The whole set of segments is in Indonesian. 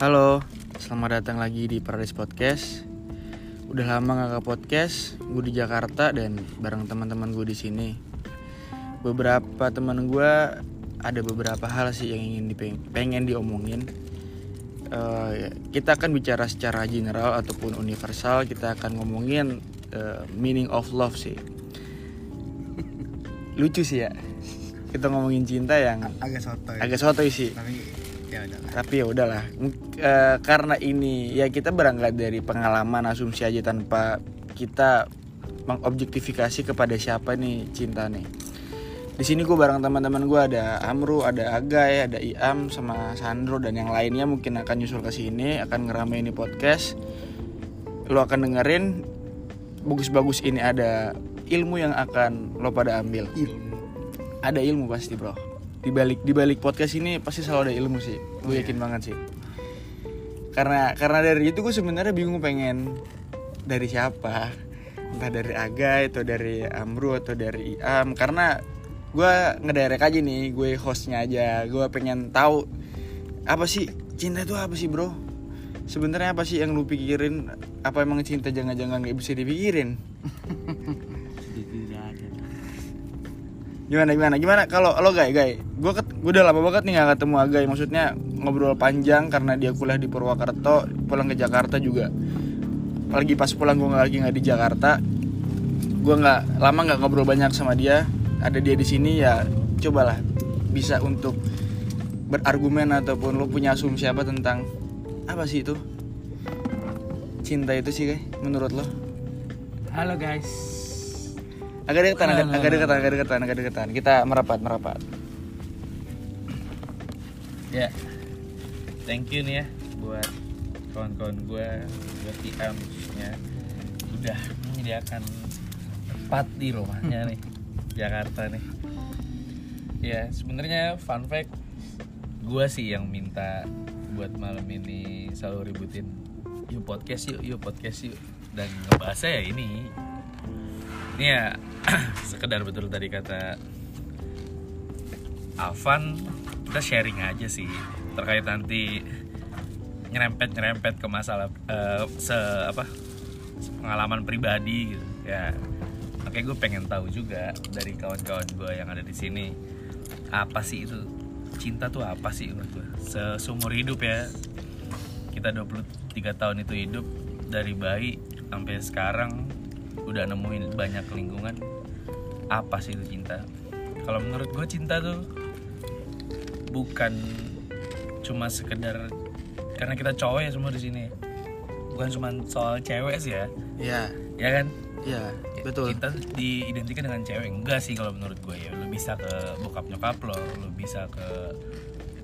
Halo, selamat datang lagi di Paradise Podcast. Udah lama gak ke podcast, gue di Jakarta dan bareng teman-teman gue di sini. Beberapa teman gue ada beberapa hal sih yang ingin dipeng- pengen diomongin. Eh, kita akan bicara secara general ataupun universal. Kita akan ngomongin eh, meaning of love sih. Lucu sih ya. Kita ngomongin cinta yang agak soto agak sotoy sih tapi tapi ya udahlah. Eh, karena ini ya kita berangkat dari pengalaman asumsi aja tanpa kita mengobjektifikasi kepada siapa nih cinta nih. Di sini gue bareng teman-teman gue ada Amru ada Agai ada Iam sama Sandro dan yang lainnya mungkin akan nyusul ke sini akan ngeramein ini podcast. Lo akan dengerin bagus-bagus ini ada ilmu yang akan lo pada ambil. Ilmu. Ada ilmu pasti bro di balik di balik podcast ini pasti selalu ada ilmu sih. Gue yakin banget sih. Karena karena dari itu gue sebenarnya bingung pengen dari siapa? Entah dari Aga atau dari Amru atau dari Iam. Karena gue ngederek aja nih gue hostnya aja. Gue pengen tahu apa sih cinta itu apa sih bro? Sebenarnya apa sih yang lu pikirin? Apa emang cinta jangan-jangan nggak bisa dipikirin gimana gimana? Gimana? Kalau lo gay gay gue gue udah lama banget nih gak ketemu Agai. Maksudnya ngobrol panjang karena dia kuliah di Purwakarta pulang ke Jakarta juga. Lagi pas pulang gue lagi nggak di Jakarta gue nggak lama nggak ngobrol banyak sama dia. Ada dia di sini ya cobalah bisa untuk berargumen ataupun lo punya asumsi apa tentang apa sih itu? Cinta itu sih guys menurut lo? Halo guys. Agak deketan agak, agak deketan agak deketan agak deketan. Kita merapat merapat. Ya. Thank you nih ya buat kawan-kawan gue, buat IAM khususnya udah menyediakan tempat di rumahnya nih Jakarta nih. Ya sebenarnya fun fact gue sih yang minta buat malam ini selalu ributin yuk podcast yuk yuk podcast yuk. Dan ngebahasnya ya ini. Ini ya sekedar betul tadi kata Alvan kita sharing aja sih terkait nanti nyerempet nyerempet ke masalah eh, se apa pengalaman pribadi gitu ya. Makanya gue pengen tahu juga dari kawan-kawan gue yang ada di sini apa sih itu cinta tuh apa sih menurut gue Se- seumur hidup ya. Kita 23 tahun itu hidup dari bayi sampai sekarang udah nemuin banyak lingkungan apa sih itu cinta? Kalau menurut gue cinta tuh bukan cuma sekedar karena kita cowok ya semua di sini. Bukan cuma soal cewek sih ya. Ya ya kan? Ya betul. Cinta diidentikan dengan cewek. Enggak sih kalau menurut gue ya. Lo bisa ke bokap nyokap lo lo bisa ke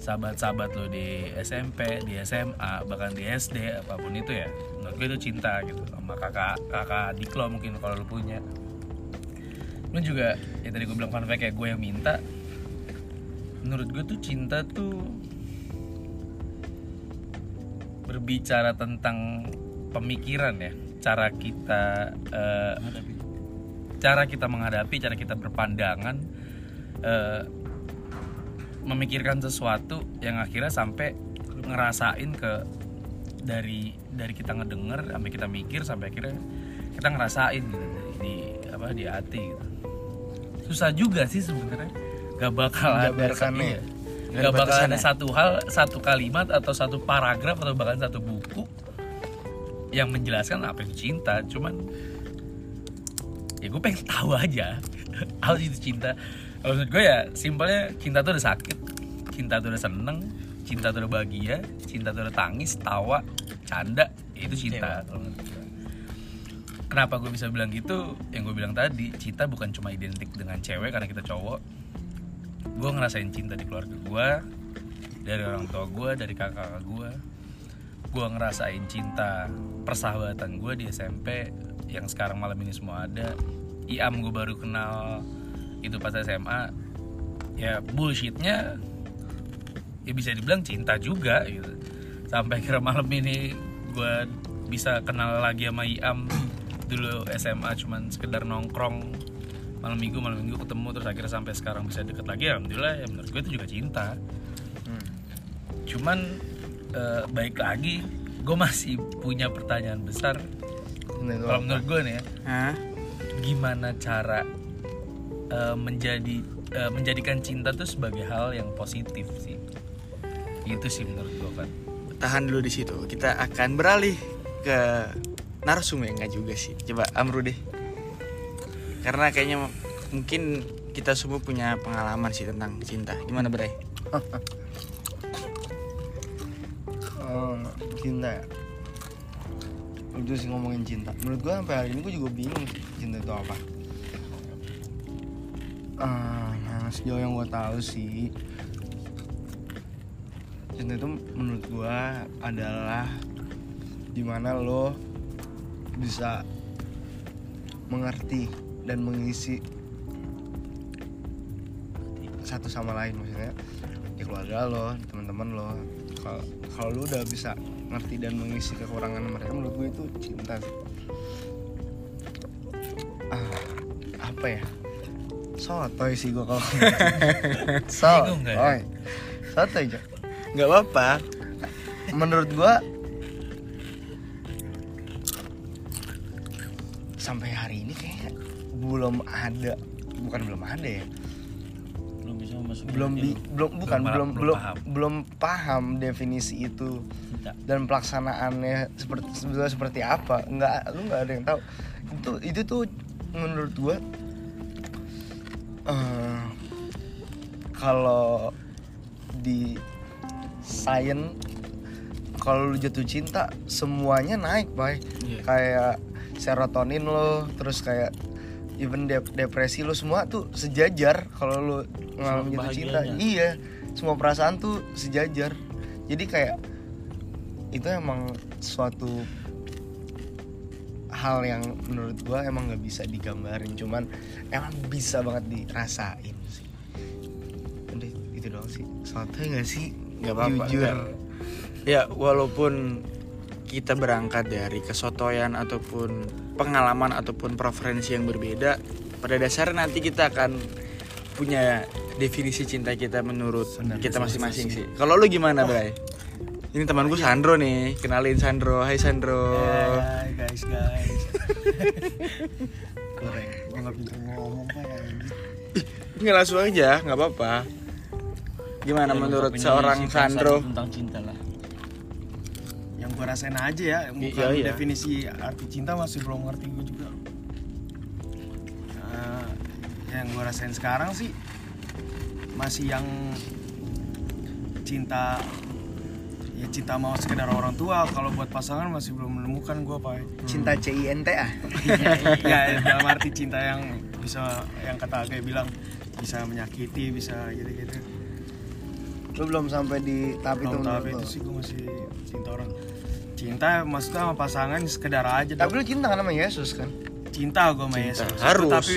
sahabat-sahabat lo di SMP di SMA bahkan di SD apa pun itu ya. Menurut gue itu cinta gitu. Sama kakak kakak adik lo mungkin kalau lo punya lo juga ya tadi gue bilang fun fact kayak gue yang minta. Menurut gue tuh cinta tuh berbicara tentang pemikiran ya. Cara kita eh, cara kita menghadapi cara kita berpandangan eh, memikirkan sesuatu yang akhirnya sampai ngerasain ke dari dari kita ngedenger sampai kita mikir sampai akhirnya kita ngerasain gitu di, di apa di hati gitu susah juga sih sebenarnya. Gak bakal ada Menjabarkannya iya. ya? Nggak Gak ada bakal ada satu hal satu kalimat atau satu paragraf atau bahkan satu buku yang menjelaskan apa itu cinta. Cuman ya gue pengen tahu aja. Apa itu cinta. Menurut gue ya simpelnya cinta tuh udah sakit. Cinta tuh udah seneng cinta tuh udah bahagia cinta tuh udah tangis tawa canda ya itu cinta kenapa gue bisa bilang gitu? Yang gue bilang tadi cinta bukan cuma identik dengan cewek karena kita cowok. Gue ngerasain cinta di keluarga gue dari orang tua gue dari kakak gue gue ngerasain cinta persahabatan gue di SMP yang sekarang malam ini semua ada. Iam gue baru kenal itu pas SMA ya bullshitnya ya bisa dibilang cinta juga gitu. Sampai kira malam ini gue bisa kenal lagi sama Iam dulu SMA cuman sekedar nongkrong malam minggu malam minggu ketemu terus akhirnya sampai sekarang bisa deket lagi alhamdulillah ya menurut gue itu juga cinta. Hmm. cuman eh, baik lagi gue masih punya pertanyaan besar. Kalau menurut gue nih ya Hah? gimana cara eh, menjadi eh, menjadikan cinta tuh sebagai hal yang positif sih? Itu sih menurut gue kan tahan dulu di situ. Kita akan beralih ke narsum ya? Enggak juga sih. Coba Amru deh. Karena kayaknya mungkin kita semua punya pengalaman sih tentang cinta. Gimana Bray? Oh, cinta ya? Itu sih ngomongin cinta. Menurut gue sampai hari ini gue juga bingung cinta itu apa. Ah nah, sejauh yang gue tahu sih cinta itu menurut gue adalah di mana lo bisa mengerti dan mengisi satu sama lain maksudnya di keluarga lo di teman-teman lo. Kalau kalau lu udah bisa ngerti dan mengisi kekurangan mereka menurut gue itu cinta sih. Ah apa ya? Sotoy sih gue kalau ya? sotoy. Sotoy aja nggak apa-apa. Menurut gue sampai hari ini kayak belum ada bukan belum ada ya belum bisa memasuki belum bi, lu. belum bukan Belum- belum paham. belum paham definisi itu cinta dan pelaksanaannya seperti sebetulnya seperti apa nggak lu nggak ada yang tahu itu itu tuh menurut gua eh, kalau di sains kalau lu jatuh cinta semuanya naik bay Iya. kayak serotonin lo terus kayak even dep- depresi lo semua tuh sejajar kalau lu ngalamin jatuh cinta. iya semua perasaan tuh sejajar. Jadi kayak itu emang suatu hal yang menurut gua emang nggak bisa digambarin cuman emang bisa banget dirasain sih. Udah itu doang sih. Suatu nggak sih? Nggak apa-apa jujur. ya walaupun kita berangkat dari kesotoyan ataupun pengalaman ataupun preferensi yang berbeda pada dasarnya nanti kita akan punya definisi cinta kita menurut Benar, kita masing-masing sih. kalau lu gimana Bray? Ini teman gue Sandro nih. Kenalin Sandro. Hai Sandro. Hai guys guys. Koreng Gue gak pintar ngomong ya nggak langsung aja nggak apa-apa. Gimana Ya, menurut seorang Sandro? Tentang cinta lah gue rasain aja ya bukan Iya, iya. definisi arti cinta masih belum ngerti gue juga. Nah, yang gue rasain sekarang sih masih yang cinta ya cinta mau sekedar orang tua kalau buat pasangan masih belum menemukan gue pak. Cinta CINT ah ya dalam arti cinta yang bisa yang kata Agay bilang bisa menyakiti bisa gitu-gitu. Lu belum sampai di tahap itu belum tahap itu lu? sih gue masih cinta orang cinta maksudnya sama pasangan sekedar aja tapi dong. lu cinta kan sama Yesus kan? Cinta gue sama Cinta, Yesus. harus. tapi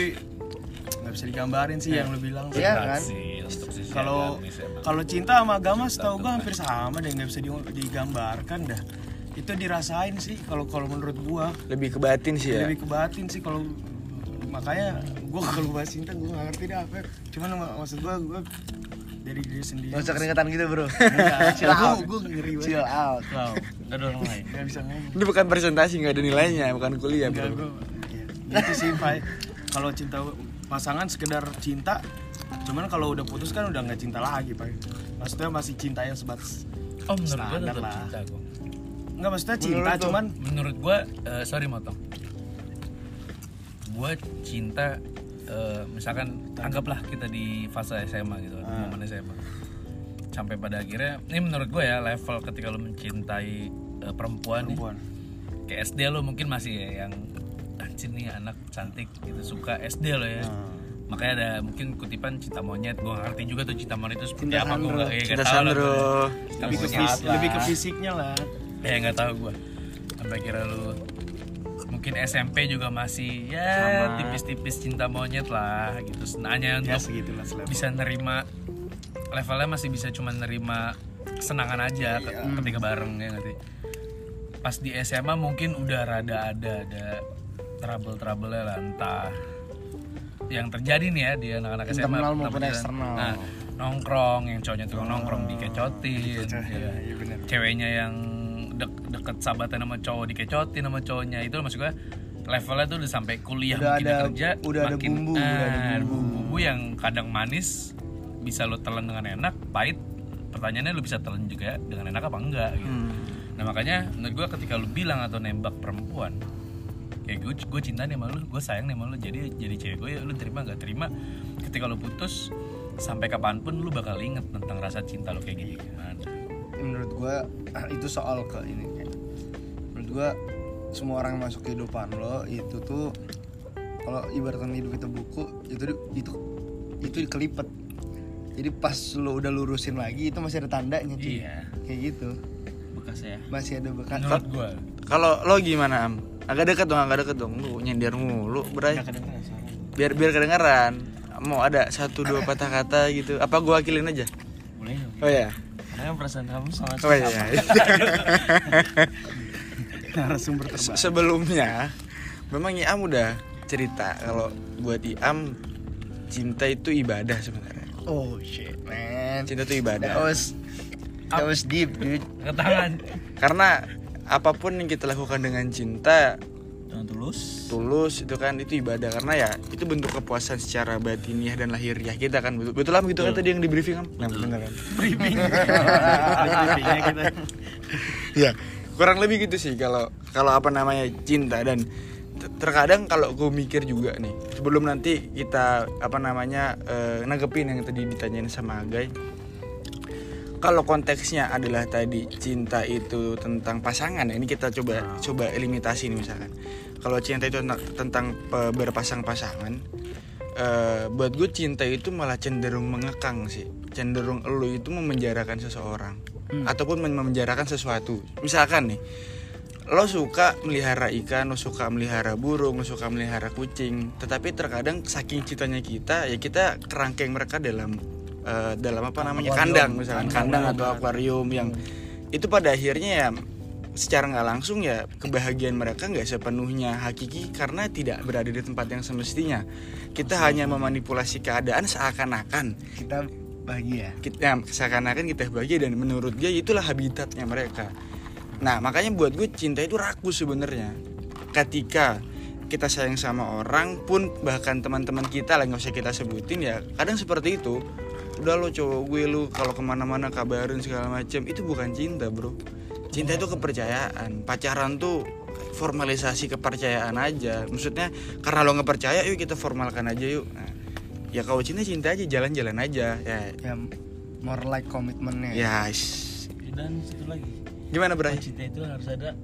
nggak bisa digambarin sih yang lu bilang sih. Iya kan? kalau kalau cinta sama agama setahu gue hampir sama deh nggak bisa di- digambarkan dah. Itu dirasain sih kalau kalau menurut gua. Lebih ke batin sih ya? Lebih ke batin sih kalau makanya gua kalau bahas cinta gua nggak ngerti dah apa cuman mak- maksud gua gua dari diri sendiri. Gak usah keringetan gitu bro. Chill gua, out. gua ngeri banget. Chill out. Wow Gak ada orang lain. Nggak bisa ngomong. Ini bukan presentasi nggak ada nilainya bukan kuliah Enggak, bro. gua, ya, itu sih kalau cinta pasangan sekedar cinta cuman kalau udah putus kan udah nggak cinta lagi Pak maksudnya masih cinta yang sebatas oh menurut gue tetap lah. cinta kok nggak maksudnya cinta Menurut cuman menurut gue eh, sorry motong. Gue cinta eh, misalkan anggaplah kita di fase SMA gitu Ah. momen SMA sampai pada akhirnya ini menurut gue ya level ketika lo mencintai eh, perempuan, nih, perempuan. Kayak SD lo mungkin masih ya yang anjir nih anak cantik gitu suka SD lo ya. Ah. makanya ada mungkin kutipan cinta monyet gue ngerti juga tuh cinta monyet itu seperti Cinta apa gue nggak- ya, Cinta Sandro. gua. lebih ke, lebih ke fisiknya lah. Ya nggak tahu gue sampai kira lu mungkin SMP juga masih ya tipis-tipis cinta monyet lah gitu. Senanya ya untuk bisa nerima levelnya masih bisa cuma nerima kesenangan aja ke- ketika bareng ya nanti pas di SMA mungkin udah rada ada ada trouble trouble lah entah yang terjadi nih ya di anak-anak SMA Internal maupun eksternal. nah nongkrong yang cowoknya tukang nongkrong dikecotin ya. iya benar ceweknya yang dek deket sahabatan sama cowok dikecotin sama cowoknya itu maksud gue levelnya tuh udah sampai kuliah Udah mungkin ada- kerja udah ada bumbu, udah ada bumbu. bumbu yang kadang manis bisa lo telan dengan enak pahit pertanyaannya lo bisa telan juga dengan enak apa enggak gitu. Hmm. nah makanya menurut gue ketika lo bilang atau nembak perempuan kayak gue gue cinta nih sama lu gue sayang nih sama lu jadi jadi cewek gue ya lu terima nggak terima ketika lo putus sampai kapan pun lu bakal inget tentang rasa cinta lo kayak gini gimana menurut gua itu soal ke ini kayak menurut gua semua orang yang masuk kehidupan lo itu tuh kalau ibaratkan hidup itu buku itu itu itu kelipet jadi pas lo udah lurusin lagi itu masih ada tandanya cuy iya kayak gitu bekas ya masih ada bekas menurut gue Kalau lo gimana am? Agak deket dong, agak deket dong. Lu nyender mulu, suara. Biar biar kedengeran. Mau ada satu dua patah kata gitu. Apa gua wakilin aja? boleh dong Oh ya. Karena perasaan kamu sangat Oh iya. narasumber Se- terbaik Sebelumnya memang Iam udah cerita kalau buat Iam cinta itu ibadah sebenarnya. oh shit man Cinta itu that ibadah. was that was deep dude ke tangan Karena apa pun yang kita lakukan dengan cinta tulus. Tulus itu kan itu ibadah. Karena ya itu bentuk kepuasan secara batiniah dan lahiriah kita kan. Betul betul lah begitu kan tadi yang di briefing kan? Nah, betul kan? Briefing. Kita. Ya kurang lebih gitu sih kalau kalau apa namanya cinta. Dan ter- terkadang kalau gue mikir juga nih sebelum nanti kita apa namanya eh, nanggepin yang tadi ditanyain sama Agai kalau konteksnya adalah tadi cinta itu tentang pasangan ya, ini kita coba coba limitasi nih misalkan. Kalau cinta itu tentang, berpasang-pasangan eh, buat gue cinta itu malah cenderung mengekang sih. Cenderung lo itu memenjarakan seseorang. Ataupun men- memenjarakan sesuatu. Misalkan nih lo suka melihara ikan, lo suka melihara burung, lo suka melihara kucing, tetapi terkadang saking cintanya kita, ya kita kerangkeng mereka dalam eh, dalam apa namanya kandang, misalkan kandang atau akuarium yang itu pada akhirnya ya secara nggak langsung ya kebahagiaan mereka nggak sepenuhnya hakiki karena tidak berada di tempat yang semestinya. Kita hanya memanipulasi keadaan seakan-akan kita bahagia kita seakan-akan kita bahagia dan menurut dia itulah habitatnya mereka. Nah makanya buat gue cinta itu ragu sebenarnya. Ketika kita sayang sama orang pun bahkan teman-teman kita lah nggak usah kita sebutin ya kadang seperti itu udah lo cowok gue lu kalau ke mana-mana kabarin segala macam itu bukan cinta bro. Cinta itu kepercayaan. Pacaran tuh formalisasi kepercayaan aja. Maksudnya karena lo nggak percaya yuk kita formalkan aja yuk. Nah, ya kalau cinta cinta aja jalan-jalan aja. Ya. Ya more like komitmennya Ya, shh. dan satu lagi. Gimana Bray? cinta itu harus ada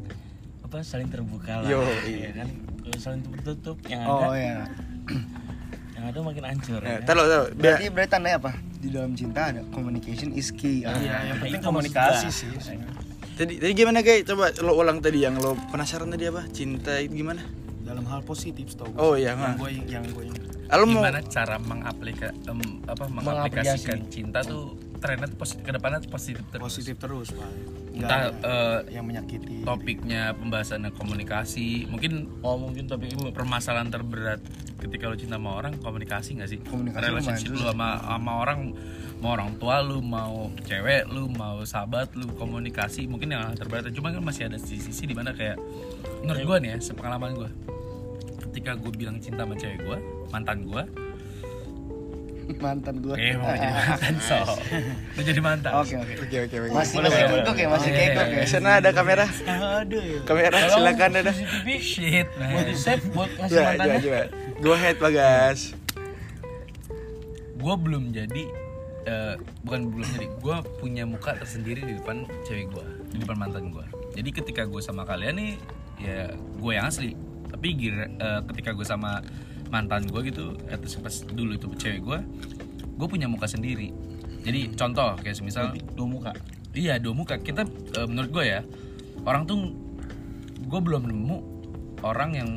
apa saling terbuka lah Yo, ya kan? Kalau saling tertutup yang ada oh ya yang ada makin hancur Ya, ya kan? taruh, berarti berarti tandanya apa di dalam cinta ada communication is key Ah, Iya, yang penting maksud komunikasi sih. Tadi, tadi gimana guys? Coba lo ulang tadi yang lo penasaran tadi apa? Cinta itu gimana? dalam hal positif tau Oh, iya, yang gue yang gue ini Ah, Lo mau gimana cara mengaplika em, apa mengaplikasikan cinta tuh trennya tuh positif ke depannya tuh positif terus positif terus pak entah eh, yang menyakiti. topiknya pembahasannya komunikasi. Mungkin oh mungkin tapi ini permasalahan terberat ketika lo cinta sama orang komunikasi nggak sih? Komunikasi relationship lu sama sama orang mau orang tua lu mau cewek lu mau sahabat lu komunikasi mungkin yang terberat cuma kan masih ada sisi-sisi di mana kayak menurut gue nih ya sepengalaman gue ketika gue bilang cinta sama cewek gue mantan gue mantan gue eh mau jadi mantan so lu jadi mantan. Oke oke. Oke oke oke. masih Boleh, masih kekok ya masih kekok ya. Di sana ada kamera. aduh ya. Kamera silakan ada. Shit buat man. Di save buat ngasih Ya, mantannya. coba coba. Go ahead Bagas. gue belum jadi eh, bukan belum jadi. Gue punya muka tersendiri di depan cewek gue di depan mantan gue jadi ketika gue sama kalian nih ya gue yang asli. Tapi gira- eh, ketika gue sama mantan gue gitu atau pas dulu itu cewek gue gue punya muka sendiri jadi contoh kayak semisal dua muka Iya dua muka kita eh, menurut gue ya orang tuh gue belum nemu orang yang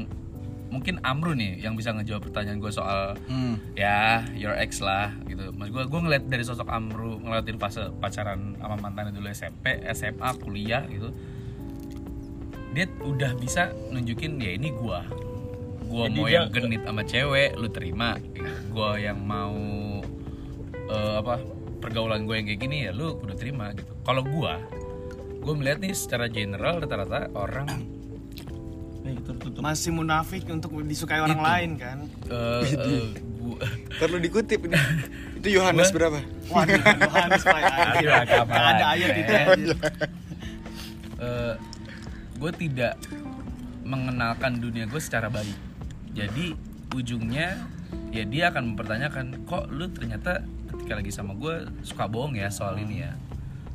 mungkin Amru nih yang bisa ngejawab pertanyaan gue soal Hmm. ya your ex lah gitu. Mas gue gue ngeliat dari sosok Amru ngeliatin fase pacaran sama mantannya dulu SMP, SMA, kuliah gitu. Dia udah bisa nunjukin ya ini gue. Gue Jadi mau dia- yang genit sama cewek, lu terima. Gue yang mau eh, apa pergaulan gue yang kayak gini ya lu udah terima gitu kalau gue gue melihat nih secara general rata-rata orang tertutup. masih munafik untuk disukai orang lain kan eh, eh, gua Perlu dikutip ini. Itu Yohanes berapa? waduh Yohanes Pak ada ayat itu anjir. eh, gue tidak mengenalkan dunia gue secara baik jadi ujungnya ya dia akan mempertanyakan kok lu ternyata ketika lagi sama gue suka bohong ya soal ini ya?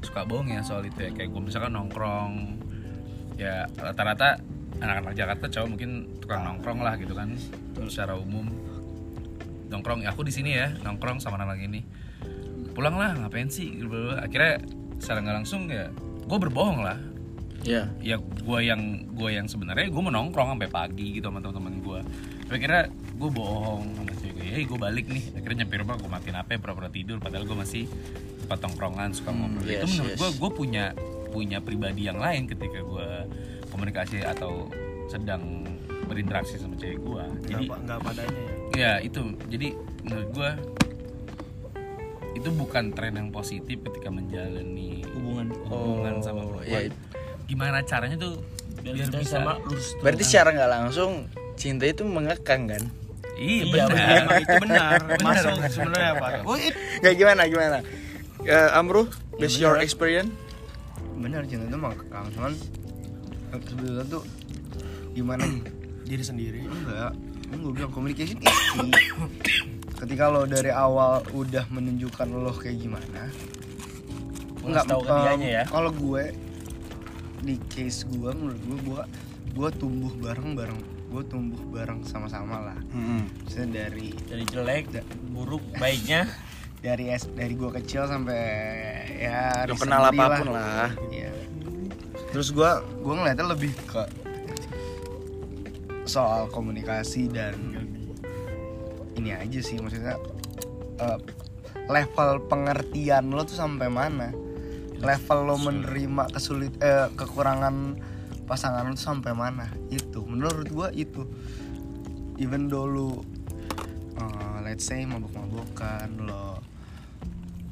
Suka bohong ya soal itu ya? Kayak gue misalkan nongkrong ya rata-rata anak-anak Jakarta cowok mungkin tukang nongkrong lah gitu kan secara umum. Nongkrong ya aku di sini ya nongkrong sama anak ini pulang lah ngapain sih? Akhirnya secara nggak langsung ya gue berbohong lah. Iya. ya gue yang gue yang sebenarnya gue menongkrong sampai pagi gitu sama teman-teman gue tapi kira gue bohong sama cewek gue hey gue balik nih. Akhirnya nyampe rumah gue matiin apa pura-pura tidur. Padahal gue masih tempat tongkrongan suka ngobrol. Itu yes, menurut yes. gue gue punya punya pribadi yang lain ketika gue komunikasi atau sedang berinteraksi sama cewek gue jadi nggak padanya ya? Ya itu. Jadi menurut gue itu bukan tren yang positif ketika menjalani hubungan. hubungan sama Oh, perempuan. ya. gimana caranya tuh biar, biar bisa sama lurus. Berarti secara nggak langsung cinta itu mengekang kan? iya Iya, benar Emang itu benar Benar. masuk sebenarnya Pak oh Nggak gimana gimana? Eh, Amru, based your experience? benar cinta itu emang kekang cuman sebetulnya tuh gimana diri sendiri enggak ini gue bilang communication is key ketika lo dari awal udah menunjukkan lo kayak gimana Ngasih tahu dianya ya. kalau gue di case gue menurut gue gue gue tumbuh bareng bareng gue tumbuh bareng sama-sama lah. Maksudnya dari dari jelek buruk baiknya. Dari es dari gue kecil sampai ya Udah recently kenal apa pun lah. Iya. Terus gue gue ngeliatnya lebih ke soal komunikasi dan ini aja sih maksudnya eh, level pengertian lo tuh sampai mana? Level lo menerima kesulit eh, kekurangan pasangan tuh sampai mana itu menurut gue itu even though lu eh, let's say mabok-mabokan lo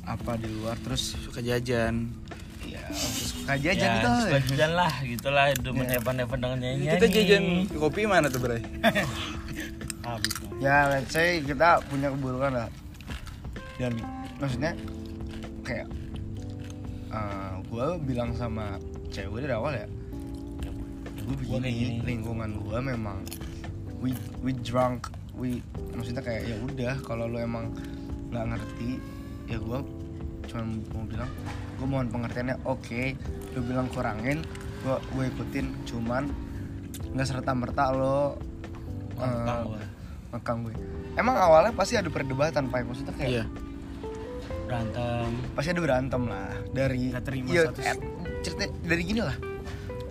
apa di luar terus Suka jajan. ya suka jajan ya gitu suka jajan lah gitulah hidup menepan-nepan dengan nyanyi Kita jajan kopi mana tuh, Bray? habis lah. ya let's say kita punya keburukan lah dan maksudnya kayak gue bilang sama cewek dari awal ya gue begini gini." lingkungan gue memang we we drunk we maksudnya kayak ya udah kalau lo emang nggak ngerti ya gue cuma mau bilang gue mohon pengertiannya oke lo bilang kurangin gue gue ikutin cuman nggak serta merta lo eh, Ngekang gua. ngekang gue emang awalnya pasti ada perdebatan pak maksudnya kayak Iya. berantem pasti ada berantem lah dari Nggak terima iya, satu- eh, cerita dari gini lah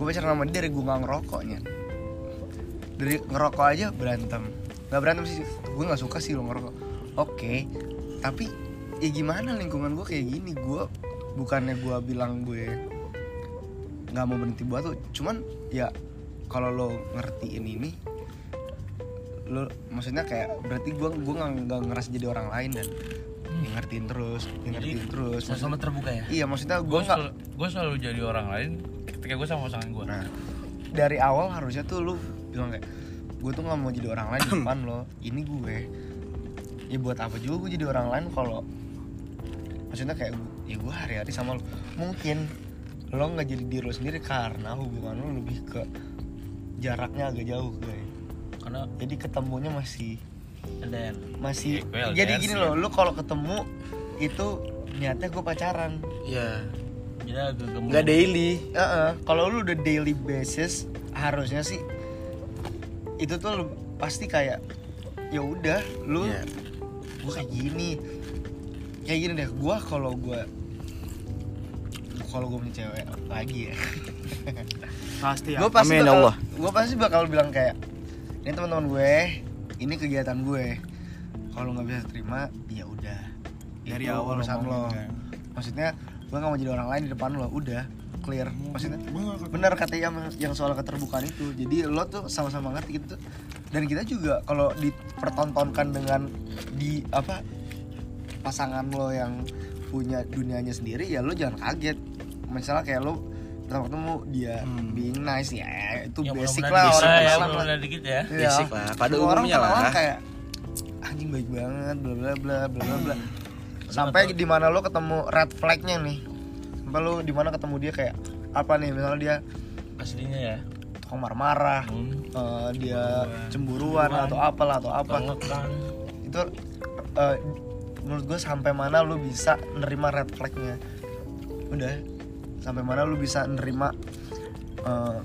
gue pacaran sama dia dari gue nggak ngerokoknya. Dari ngerokok aja berantem. Nggak berantem sih gue nggak suka sih lo ngerokok. Oke tapi ya gimana lingkungan gue kayak gini? Gue bukannya gue bilang gue nggak mau berhenti buat tuh cuman ya kalau lo ngertiin ini lo maksudnya kayak berarti gue gue nggak ngerasa jadi orang lain dan ya ngertiin terus ya jadi ngertiin terus. sama-sama terbuka ya? Iya maksudnya gue gue nggak selalu, gue selalu jadi orang lain ketika gue sama pasangan gue nah dari awal harusnya tuh lu bilang kayak gue tuh nggak mau jadi orang lain di depan lo. Ini gue. Ya buat apa juga gue jadi orang lain kalau maksudnya kayak gue ya gue hari-hari sama lo mungkin lo nggak jadi diri lo sendiri karena hubungan lo lebih ke jaraknya agak jauh gue. Karena jadi ketemunya masih LDR masih Ya, gue jadi gini loh lu kalau ketemu itu niatnya gue pacaran. Iya. Jadi agak Nggak daily. Heeh, kalau lu udah daily basis harusnya sih itu tuh lu pasti kayak ya udah lu Iya. gua kayak gini kayak gini deh gua kalau gua kalau gua punya cewek lagi ya pasti ya gua pasti Amin, bakal, Allah. gua pasti bakal bilang kayak ini teman-teman gue ini kegiatan gue kalau nggak bisa terima ya udah Dari Itu awal urusan lo kan. maksudnya gue nggak mau jadi orang lain di depan lo. Udah clear. Maksudnya benar kata yang yang soal keterbukaan itu. Jadi lo tuh sama-sama ngerti gitu. Dan kita juga kalau dipertontonkan dengan di apa pasangan lo yang punya dunianya sendiri ya lo jangan kaget. Misalnya kayak lo pertama ketemu dia being nice ya itu Ya, basic lah bisa orang ya, kenal lah. dikit ya. Iya. Basic lah, pada orang umumnya kenalan lah. kayak anjing baik banget bla bla bla bla bla. Bla sampai di mana lo ketemu red flagnya nih? Sampai lo di mana ketemu dia kayak apa nih misalnya dia Aslinya ya. tukang marah-marah Hmm. eh, dia cemburuan. atau apalah atau apa. Itu eh, menurut gue sampai mana lu bisa nerima red flagnya? Udah sampai mana lu bisa nerima eh,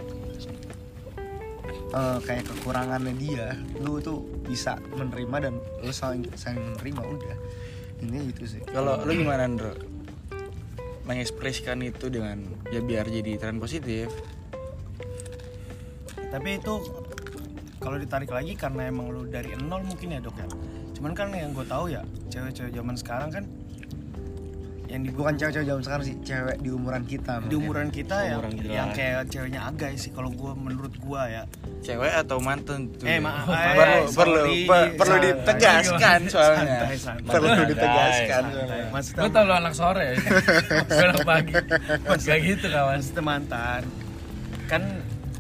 eh, kayak kekurangannya dia lu tuh bisa menerima dan lu saling saling menerima udah ini itu sih Kalau lu gimana, Andro? Mengekspresikan itu dengan ya biar jadi tren positif. tapi itu kalau ditarik lagi karena emang lu dari nol mungkin ya dok ya cuman kan yang gue tahu ya cewek-cewek zaman sekarang kan yang di bukan cewek-cewek zaman sekarang sih cewek di umuran kita di umuran kita ya kita. yang kayak ceweknya agai sih kalau gue menurut gue ya Cewek atau mantan tuh? Eh, maaf. perlu Eh, perlu sorry. per- perlu ditegaskan soalnya. Santai, santai. Perlu Santai. ditegaskan. Santai. maksudnya Gue tau lo anak sore ya anak pagi Gak gitu kawan maksudnya mantan kan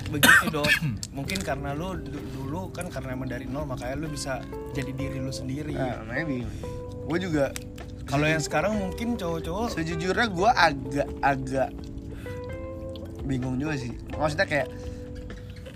begitu dok mungkin karena lu du- dulu kan karena emang dari nol makanya lu bisa jadi diri lu sendiri nah, maybe gue juga kalau yang sekarang mungkin cowok-cowok sejujurnya gue agak agak bingung juga sih maksudnya kayak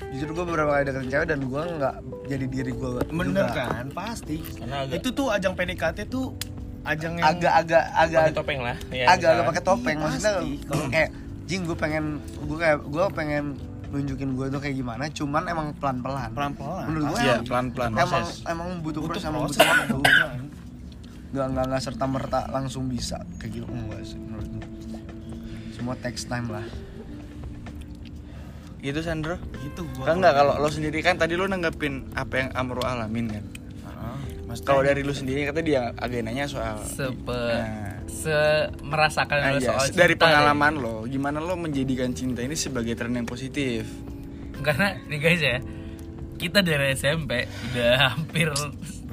jujur gue beberapa kali deketin cewek dan gue nggak jadi diri gue bener kan pasti agak- itu tuh ajang PDKT tuh ajang yang agak-agak agak Pakai topeng lah. Ya, agak-agak pakai topeng maksudnya Pasti. kalau kayak jing gue pengen gue kayak gue pengen nunjukin gue tuh kayak gimana cuman emang pelan-pelan pelan-pelan menurut gue Iya, pelan-pelan. emang proses. emang butuh, butuh proses emang proses butuh waktu. nggak nggak nggak serta merta langsung bisa kayak gitu enggak sih menurut gue semua text time lah Gitu Sandro? gitu gua Kan enggak kalau lo sendiri kan tadi lo nanggepin apa yang Amro alamin kan. Heeh. Maksudnya Kalau dari lu sendiri kata dia agak nanya soal Sepe Nah. Se merasakan lo Aja, soal dari cinta pengalaman lo, gimana lo menjadikan cinta ini sebagai tren yang positif? Karena nih guys ya Kita dari SMP Udah hampir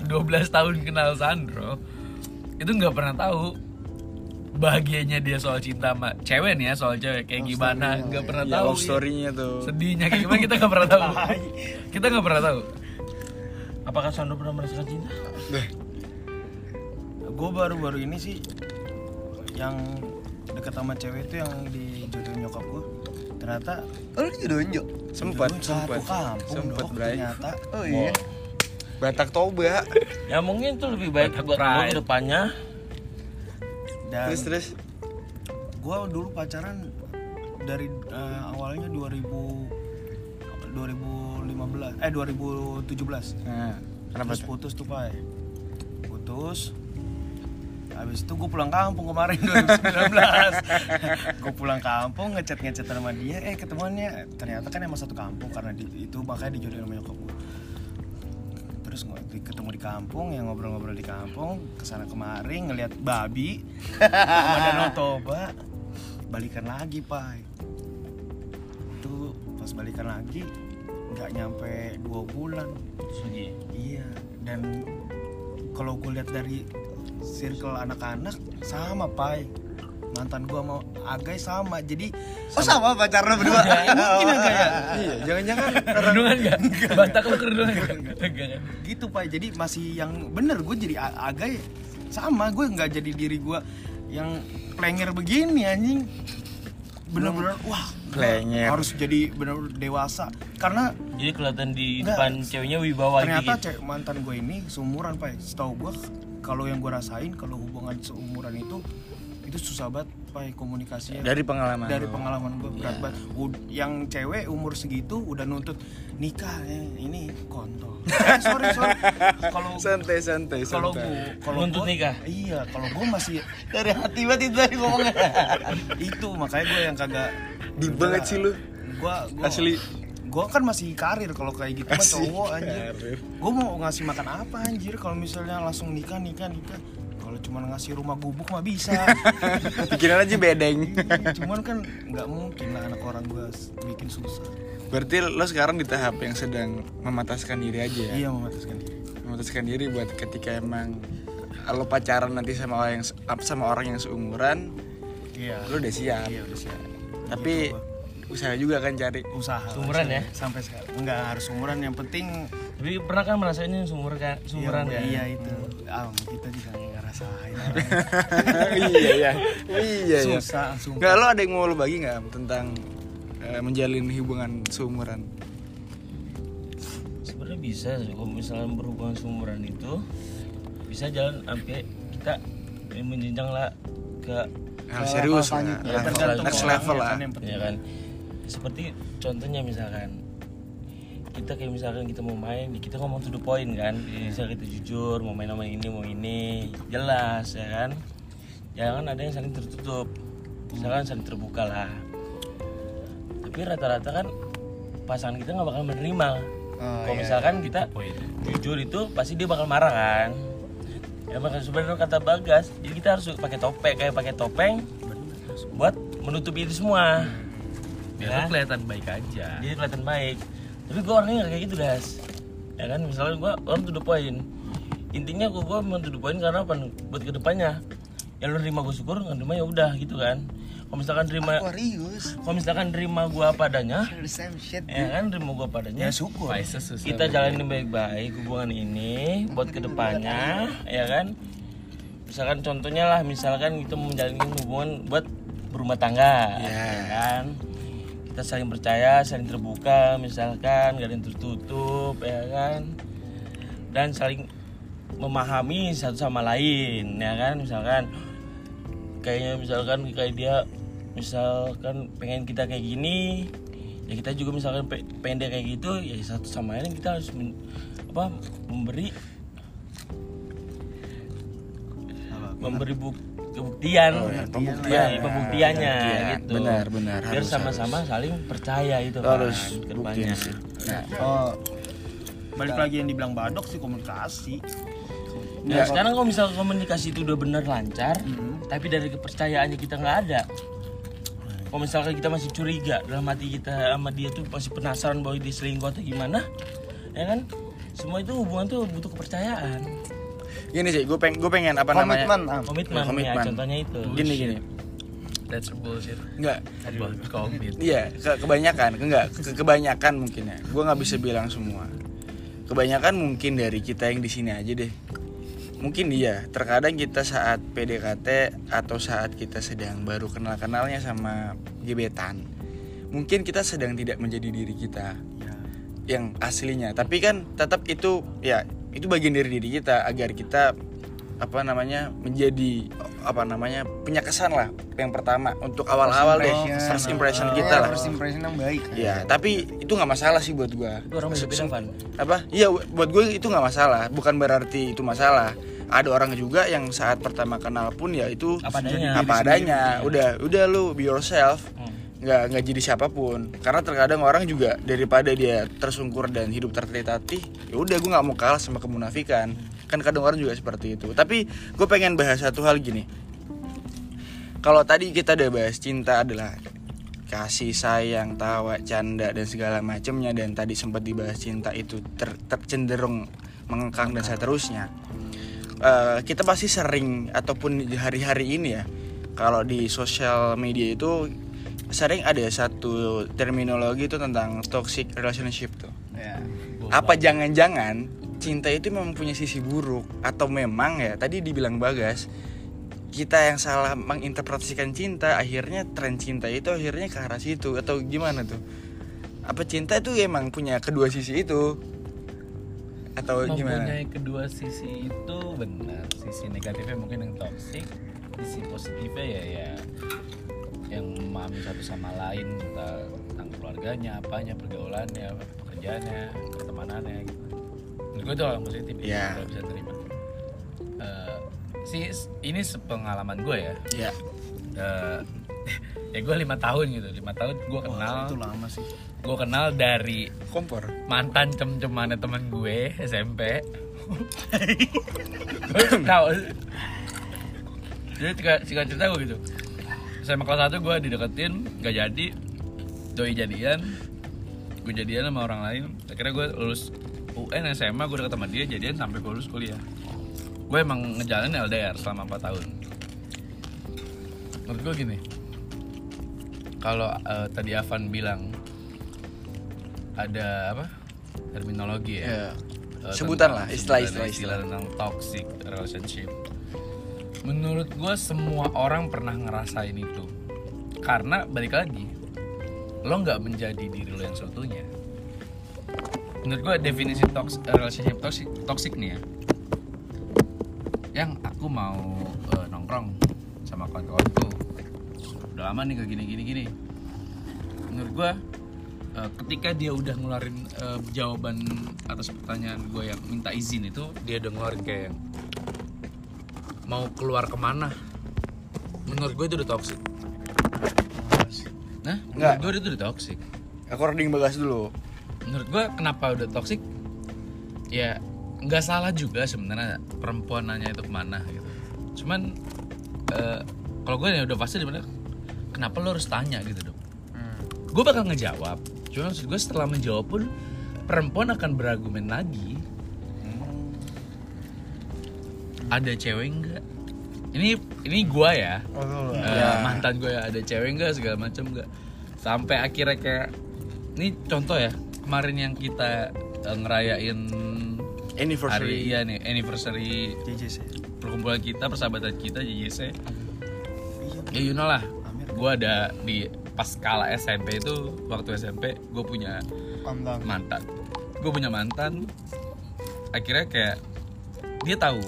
12 tahun kenal Sandro Itu nggak pernah tahu bahagianya dia soal cinta sama cewek nih ya soal cewek. Kayak gimana? nggak pernah Ya, tahu love story-nya tuh. sedihnya kayak gimana? Kita nggak pernah tahu. Kita nggak pernah tahu. Apakah Sandro pernah merasakan cinta? gue baru-baru ini sih yang deket sama cewek itu yang dijodohin nyokap gue ternyata oh lu jodohin Jo? Sempat, sempat. kampung Sempat, dok ternyata. Oh iya Batak Toba. Ya mungkin itu lebih baik Batak buat ke depannya. dan Terus terus. gue dulu pacaran dari eh, awalnya 2000 2015 eh 2017 Nah, kenapa terus putus tuh pak. Putus. Habis itu gue pulang kampung kemarin 2019 gue pulang kampung ngechat ngechat sama dia. Eh ketemuannya? Ternyata kan emang satu kampung karena di- itu makanya dijodohin sama nyokap gue terus ketemu di kampung yang ngobrol-ngobrol di kampung ke sana kemari ngelihat babi. Sama danau toba. Balikan lagi pak itu pas balikan lagi nggak nyampe dua bulan. Sugi. Iya, dan kalau gue lihat dari circle anak-anak sama pai mantan gua mau Agai sama jadi oh sama pacarnya berdua? Mungkin Agai ya. Iya, jangan-jangan kerudungan nggak? Batak lo kerudungan gitu pai jadi masih yang bener gue jadi Agai sama. Gue nggak jadi diri gue yang plenger begini anjing. Bener-bener wah gua Plenger. harus jadi bener-bener dewasa. Karena Jadi kelihatan di Nggak. depan ceweknya wibawa ternyata gitu. cewek mantan gue ini seumuran pak. Setahu gue kalau yang gue rasain kalau hubungan seumuran itu itu susah banget pak komunikasinya dari pengalaman. dari pengalaman gue berat Iya. banget Ud- yang cewek umur segitu udah nuntut nikah eh, ini kontol eh, sorry sorry kalau santai santai kalau santai. gue kalau Nuntut gua- nikah? iya kalau gue masih dari hati banget itu tadi ngomongnya itu makanya gue yang kagak Deep banget sih lu. gua, gua Asli. gua kan masih karir kalau kayak gitu mah cowok anjir gua mau ngasih makan apa anjir kalau misalnya langsung nikah nikah nikah kalau cuma ngasih rumah gubuk mah bisa. Pikiran aja bedeng. cuman kan nggak mungkin lah anak orang gua bikin susah. Berarti lo sekarang di tahap yang sedang memataskan diri aja ya? iya memataskan diri. Memataskan diri buat ketika emang lo pacaran nanti sama orang yang sama orang yang seumuran iya. lo udah siap. Iya udah siap. Tapi usaha juga kan cari. Usaha. Lah, Sumuran ya? sampai sekarang. Enggak harus umuran yang penting Tapi pernah kan merasainnya sumur kan, sumuran iya, ya? iya itu. Ah kita juga ngerasain iya iya. Iya iya. Susah sumpah. Nggak lo ada yang mau lo bagi nggak tentang eh, menjalin hubungan seumuran? Sebenarnya bisa sih kalau misalnya berhubungan seumuran itu bisa jalan sampai kita menjenjang lah ke hal serius lah. selanjutnya. level- Tergantung next level lah. kan ya kan? Seperti contohnya misalkan kita kayak misalkan kita mau main kita ngomong to the point kan. Bisa kita jujur mau main sama ini mau ini jelas ya kan? Jangan ada yang saling tertutup. Misalkan saling terbuka lah. Tapi rata-rata kan pasangan kita nggak bakal menerima. Oh, kalau iya. misalkan kita Poin. jujur itu pasti dia bakal marah kan? Ya makanya sebenarnya kata bagas jadi kita harus pakai topeng kayak pakai topeng buat menutupi itu semua. Biar Ya. kelihatan baik aja. jadi kelihatan baik tapi gue orangnya nggak kayak gitu guys ya kan misalnya gue orang to the point intinya gue gue mau to the point karena apa? Buat ke depannya. Ya lu nerima gue syukur nggak nerima ya udah gitu kan. Kalau misalkan terima kalau misalkan terima gue apa adanya the same shit ya kan terima gue apa adanya ya syukur. Kita jalanin baik-baik hubungan ini buat ke depannya ya kan. Misalkan contohnya lah misalkan kita mau menjalin hubungan buat berumah tangga Ya. ya kan kita saling percaya saling terbuka misalkan gak ada yang tertutup ya kan? Dan saling memahami satu sama lain ya kan? Misalkan kayaknya misalkan kayak dia misalkan pengen kita kayak gini ya kita juga misalkan pe- pengen dia kayak gitu ya satu sama lain kita harus men- apa memberi memberi buk- kebuktian Oh, ya, pembuktian. Ya, pembuktiannya Pembuktian. gitu Benar, benar. biar Harus, sama-sama saling percaya itu harus kan nah, oh balik lagi yang dibilang badok sih komunikasi Nah, sekarang kalau misal komunikasi itu udah bener lancar, tapi dari kepercayaannya kita nggak ada. Kalau misalkan kita masih curiga dalam hati kita sama dia tuh masih penasaran bahwa dia selingkuh atau gimana, ya kan? Semua itu hubungan tuh butuh kepercayaan, gini sih gue pengen gue pengen apa namanya komitmen am komitmen, Komitmen. ya contohnya itu. gini gini That's bullshit. nggak Aduh, komit. Iya, ke kebanyakan, ke enggak, ke kebanyakan mungkin ya. Gua nggak bisa bilang semua. Kebanyakan mungkin dari kita yang di sini aja deh. Mungkin iya, terkadang kita saat PDKT atau saat kita sedang baru kenal-kenalnya sama gebetan. Mungkin kita sedang tidak menjadi diri kita yang aslinya. Tapi kan tetap itu ya, itu bagian dari diri kita agar kita apa namanya menjadi apa namanya punya kesan lah yang pertama untuk awal-awal deh first impression kita lah. first impression yang baik. Ya tapi itu nggak masalah sih buat gua. Itu orang apa? Iya buat gue itu nggak masalah. Bukan berarti itu masalah. Ada orang juga yang saat pertama kenal pun ya itu Apa adanya. apa adanya. Udah udah lu be yourself. Hmm. Nggak nggak jadi siapa pun. Karena terkadang orang juga daripada dia tersungkur dan hidup tertatih ya udah gue nggak mau kalah sama kemunafikan. Kan kadang orang juga seperti itu. Tapi gue pengen bahas satu hal gini. Kalau tadi kita udah bahas cinta adalah kasih sayang tawa canda dan segala macamnya dan tadi sempat dibahas cinta itu ter, tercenderung mengengkang dan seterusnya. Eh, kita pasti sering ataupun di hari-hari ini ya kalau di sosial media itu sering ada satu terminologi itu tentang toxic relationship tuh. Ya. Apa jangan-jangan cinta itu memang punya sisi buruk atau memang ya tadi dibilang bagas kita yang salah menginterpretasikan cinta akhirnya tren cinta itu akhirnya ke arah situ atau gimana tuh? Apa cinta itu emang punya kedua sisi itu? Atau gimana? Mempunyai kedua sisi itu benar. Sisi negatifnya mungkin yang toxic, sisi positifnya ya ya yang memahami satu sama lain entah tentang keluarganya, apanya, pergaulannya, pekerjaannya, pertemanannya gitu. Menurut gue itu hal yang positif ya, Iya. kalau bisa terima. Eh, sih ini sepengalaman gue ya. ya Eh, ya gue lima tahun gitu, lima tahun gue kenal, itu lama sih gue kenal dari kompor mantan cem-cemannya temen gue SMP tahu jadi singkat cerita gue gitu SMA kelas 1 gue dideketin gak jadi. Doi jadian gue jadian sama orang lain. Akhirnya gue lulus UN SMA gue deket sama dia jadian sampai gue lulus kuliah. Gue emang ngejalanin LDR selama 4 tahun. Menurut gue gini kalau eh, tadi Avan bilang ada apa? Terminologi ya? Iya. Eh, Sebutan lah, istilah- sebutan istilah- tentang toxic relationship menurut gue semua orang pernah ngerasain itu. Karena balik lagi lo nggak menjadi diri lo yang seutuhnya. Menurut gue definisi toxic, relationship toxic, toxic nih ya. Yang aku mau eh, nongkrong sama kawan-kawanku. Udah lama nih gak gini gini gini menurut gue eh, ketika dia udah ngeluarin eh, jawaban atas pertanyaan gue yang minta izin itu dia udah ngeluarin kayak yang mau keluar ke mana? Menurut gue itu udah toxic. Nah Nggak. menurut gue itu udah toxic. According bagas dulu. menurut gua kenapa udah toxic? Ya nggak salah juga sebenarnya perempuan nanya itu ke mana gitu. Cuman eh, kalau gue ya udah pasti di mana kenapa lo harus tanya? gitu dong gue bakal ngejawab. Cuma maksud gue setelah menjawab pun perempuan akan berargumen lagi ada cewek enggak ini ini gua ya. Oh, lu. Eh, mantan gue ya ada cewek enggak segala macam enggak sampai akhirnya kayak ini contoh ya kemarin yang kita eh, ngerayain hari Anniversary. iya nih anniversary JJC perkumpulan kita persahabatan kita JJC ya you know lah gue ada di pas kala SMP itu waktu SMP gue punya Mantan. mantan. Gue punya mantan akhirnya kayak dia tahu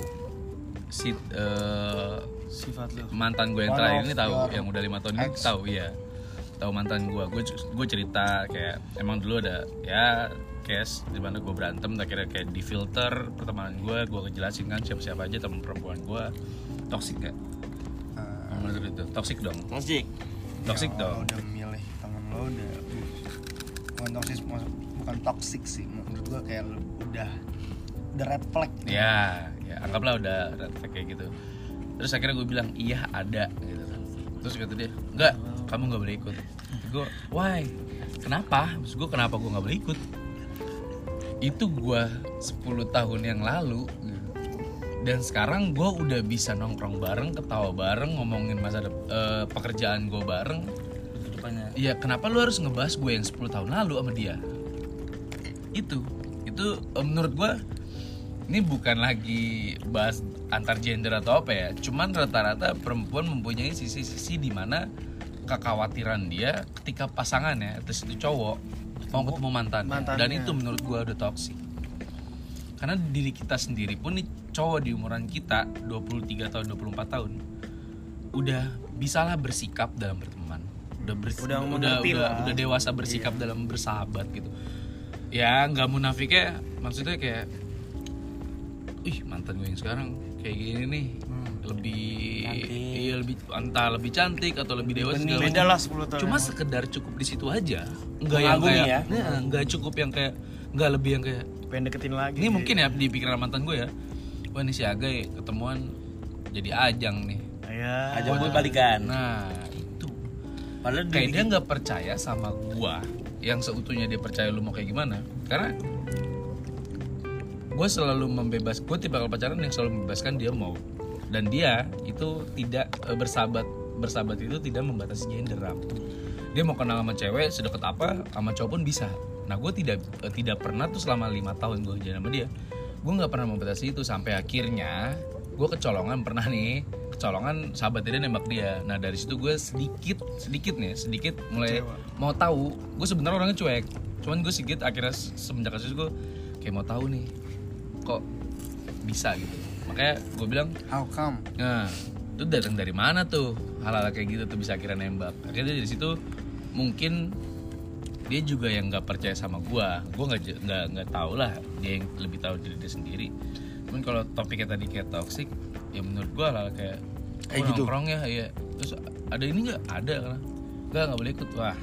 si eh, sifat lu. mantan gue yang One terakhir ini tahu yang udah lima tahun ini tahu iya. Tahu mantan gue gue gue cerita kayak emang dulu ada ya case di mana gue berantem akhirnya kayak di filter pertemanan gue gue kejelasin kan siapa siapa aja teman perempuan gue toxic gak Ah, menurut itu. Toxic dong. Musik. toxic ya, dong. udah milih temen lo udah bukan toxic bukan toxic sih. Menurut gua kayak udah udah red flag. Ya ya anggaplah udah red flag kayak gitu. Terus akhirnya gue bilang iya ada gitu terus kata dia enggak kamu nggak boleh ikut. Gue why? Kenapa? Terus gue kenapa gue nggak boleh ikut? Itu gue 10 tahun yang lalu. Dan sekarang gue udah bisa nongkrong bareng ketawa bareng ngomongin masa eh, pekerjaan gue bareng. Iya, kenapa lu harus ngebahas gue yang 10 tahun lalu sama dia? Itu, itu eh, menurut gue ini bukan lagi bahas antar gender atau apa ya. Cuman rata-rata perempuan mempunyai sisi-sisi di mana kekhawatiran dia ketika pasangannya terus itu cowok mau ketemu mantan Mantannya. dan itu menurut gue udah toksik karena diri kita sendiri pun nih cowok di umuran kita 23 tahun 24 tahun udah bisalah bersikap dalam berteman udah bers- Udah udah udah, lah. udah dewasa bersikap dalam bersahabat gitu ya nggak munafiknya maksudnya kayak ih mantan gue yang sekarang kayak gini nih. Lebih iya lebih entah lebih cantik atau lebih dewasa segala beda lah 10 tahun. Cuma yang sekedar cukup di situ aja. Nggak yang kayak ya. Nah, nggak cukup yang kayak nggak lebih yang kayak pengen deketin lagi ini mungkin ya di pikiran mantan gue ya. Wah ini si Agai ketemuan jadi ajang nih. Ya Aja buat balikan. nah itu. Padahal kayak dia nggak percaya sama gua yang seutuhnya dia percaya lu mau kayak gimana. Karena gue selalu membebas gue tipe pacaran yang selalu membebaskan dia mau. Dan dia itu tidak eh, bersahabat bersahabat itu tidak membatasi gender Ram. dia mau kenal sama cewek sedekat apa sama cowok pun bisa. Nah gue tidak eh, tidak pernah tuh selama lima tahun gue jalan sama dia gue nggak pernah membatasi itu. Sampai akhirnya gue kecolongan pernah nih kecolongan sahabat dia nembak dia. Nah dari situ gue sedikit sedikit nih sedikit mulai mau tahu. Gue sebenarnya orangnya cuek cuman gue sedikit akhirnya se- semenjak kasus gue kayak mau tahu nih kok bisa gitu makanya gue bilang how come Nah, itu datang dari mana tuh hal-hal kayak gitu tuh bisa akhirnya nembak. Akhirnya dari situ mungkin dia juga yang nggak percaya sama gua. Gua nggak nggak nggak tahu lah dia yang lebih tahu diri dia sendiri. Cuman kalau topiknya tadi kayak toxic, ya menurut gua lah kayak Kayak gitu. nongkrong ya, ya. Terus ada ini nggak? Ada kan? Nggak nggak boleh ikut. Wah,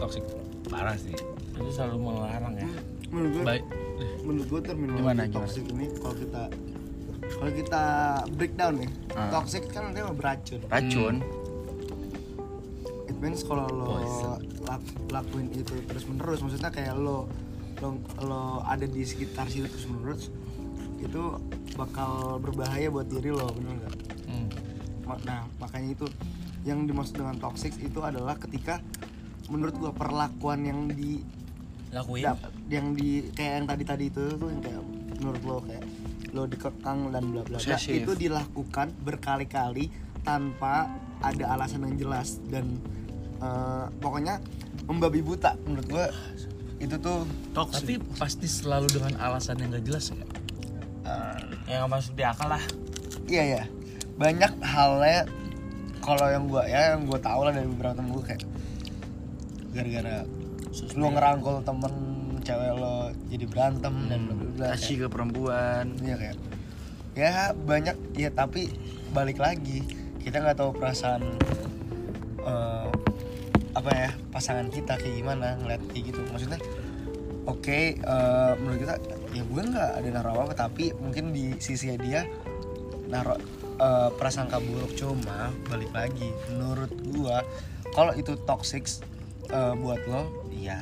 toxic parah sih. itu selalu melarang ya. menurut gue Baik. Menurut gue terminologi Gimana, gimana? toxic ini kalau kita kalau kita breakdown nih Ah. toxic kan dia beracun Racun. it means kalau lo lak- lakuin itu terus menerus maksudnya kayak lo lo lo ada di sekitar situ terus menerus itu bakal berbahaya buat diri lo bener nggak Hmm. Nah makanya itu yang dimaksud dengan toxic itu adalah ketika menurut gua perlakuan yang di lakuin. Dap- yang di kayak yang tadi tadi itu tuh yang kayak menurut lo kayak lo dikekang dan bla bla bla. Posesif. itu dilakukan berkali-kali tanpa ada alasan yang jelas dan eh, pokoknya membabi buta menurut gua. Itu tuh Tapi pasti selalu dengan alasan yang gak jelas ya. eh, yang nggak masuk di akal lah. Iya ya banyak halnya kalau yang gua ya yang gua tahu lah dari beberapa temen gua kayak gara-gara lo ngerangkul temen cewek lo jadi berantem dan bla kasih ke perempuan. Iya kayak ya banyak ya tapi balik lagi kita nggak tahu perasaan eh, apa ya pasangan kita kayak gimana ngeliat kayak gitu. Maksudnya oke eh, menurut kita ya gue nggak ada naruh apa tapi mungkin di sisi dia naruh eh, prasangka buruk cuma balik lagi menurut gue kalau itu toxic eh, buat lo ya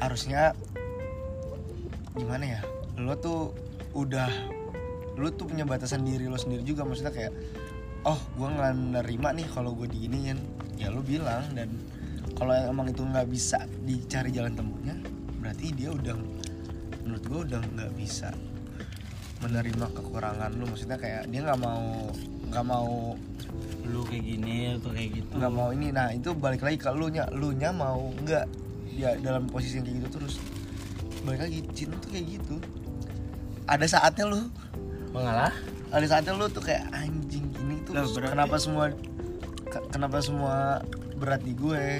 harusnya gimana ya? Lo tuh udah lo tuh punya batasan diri lo sendiri juga. Maksudnya kayak oh gue nggak nerima nih kalau gue diginiin. Ya lo bilang dan kalau emang itu nggak bisa dicari jalan temunya berarti dia udah menurut gue udah nggak bisa menerima kekurangan lo maksudnya kayak dia nggak mau nggak mau lu kayak gini atau kayak gitu. nggak mau ini. Nah itu balik lagi ke lu nya lu nya mau nggak? Ya dalam posisi yang kayak gitu terus. Balik lagi cinta tuh kayak gitu. Ada saatnya lu mengalah? Ada saatnya lu tuh kayak anjing ini tuh Lah, berarti- kenapa semua ke- kenapa semua berat di gue?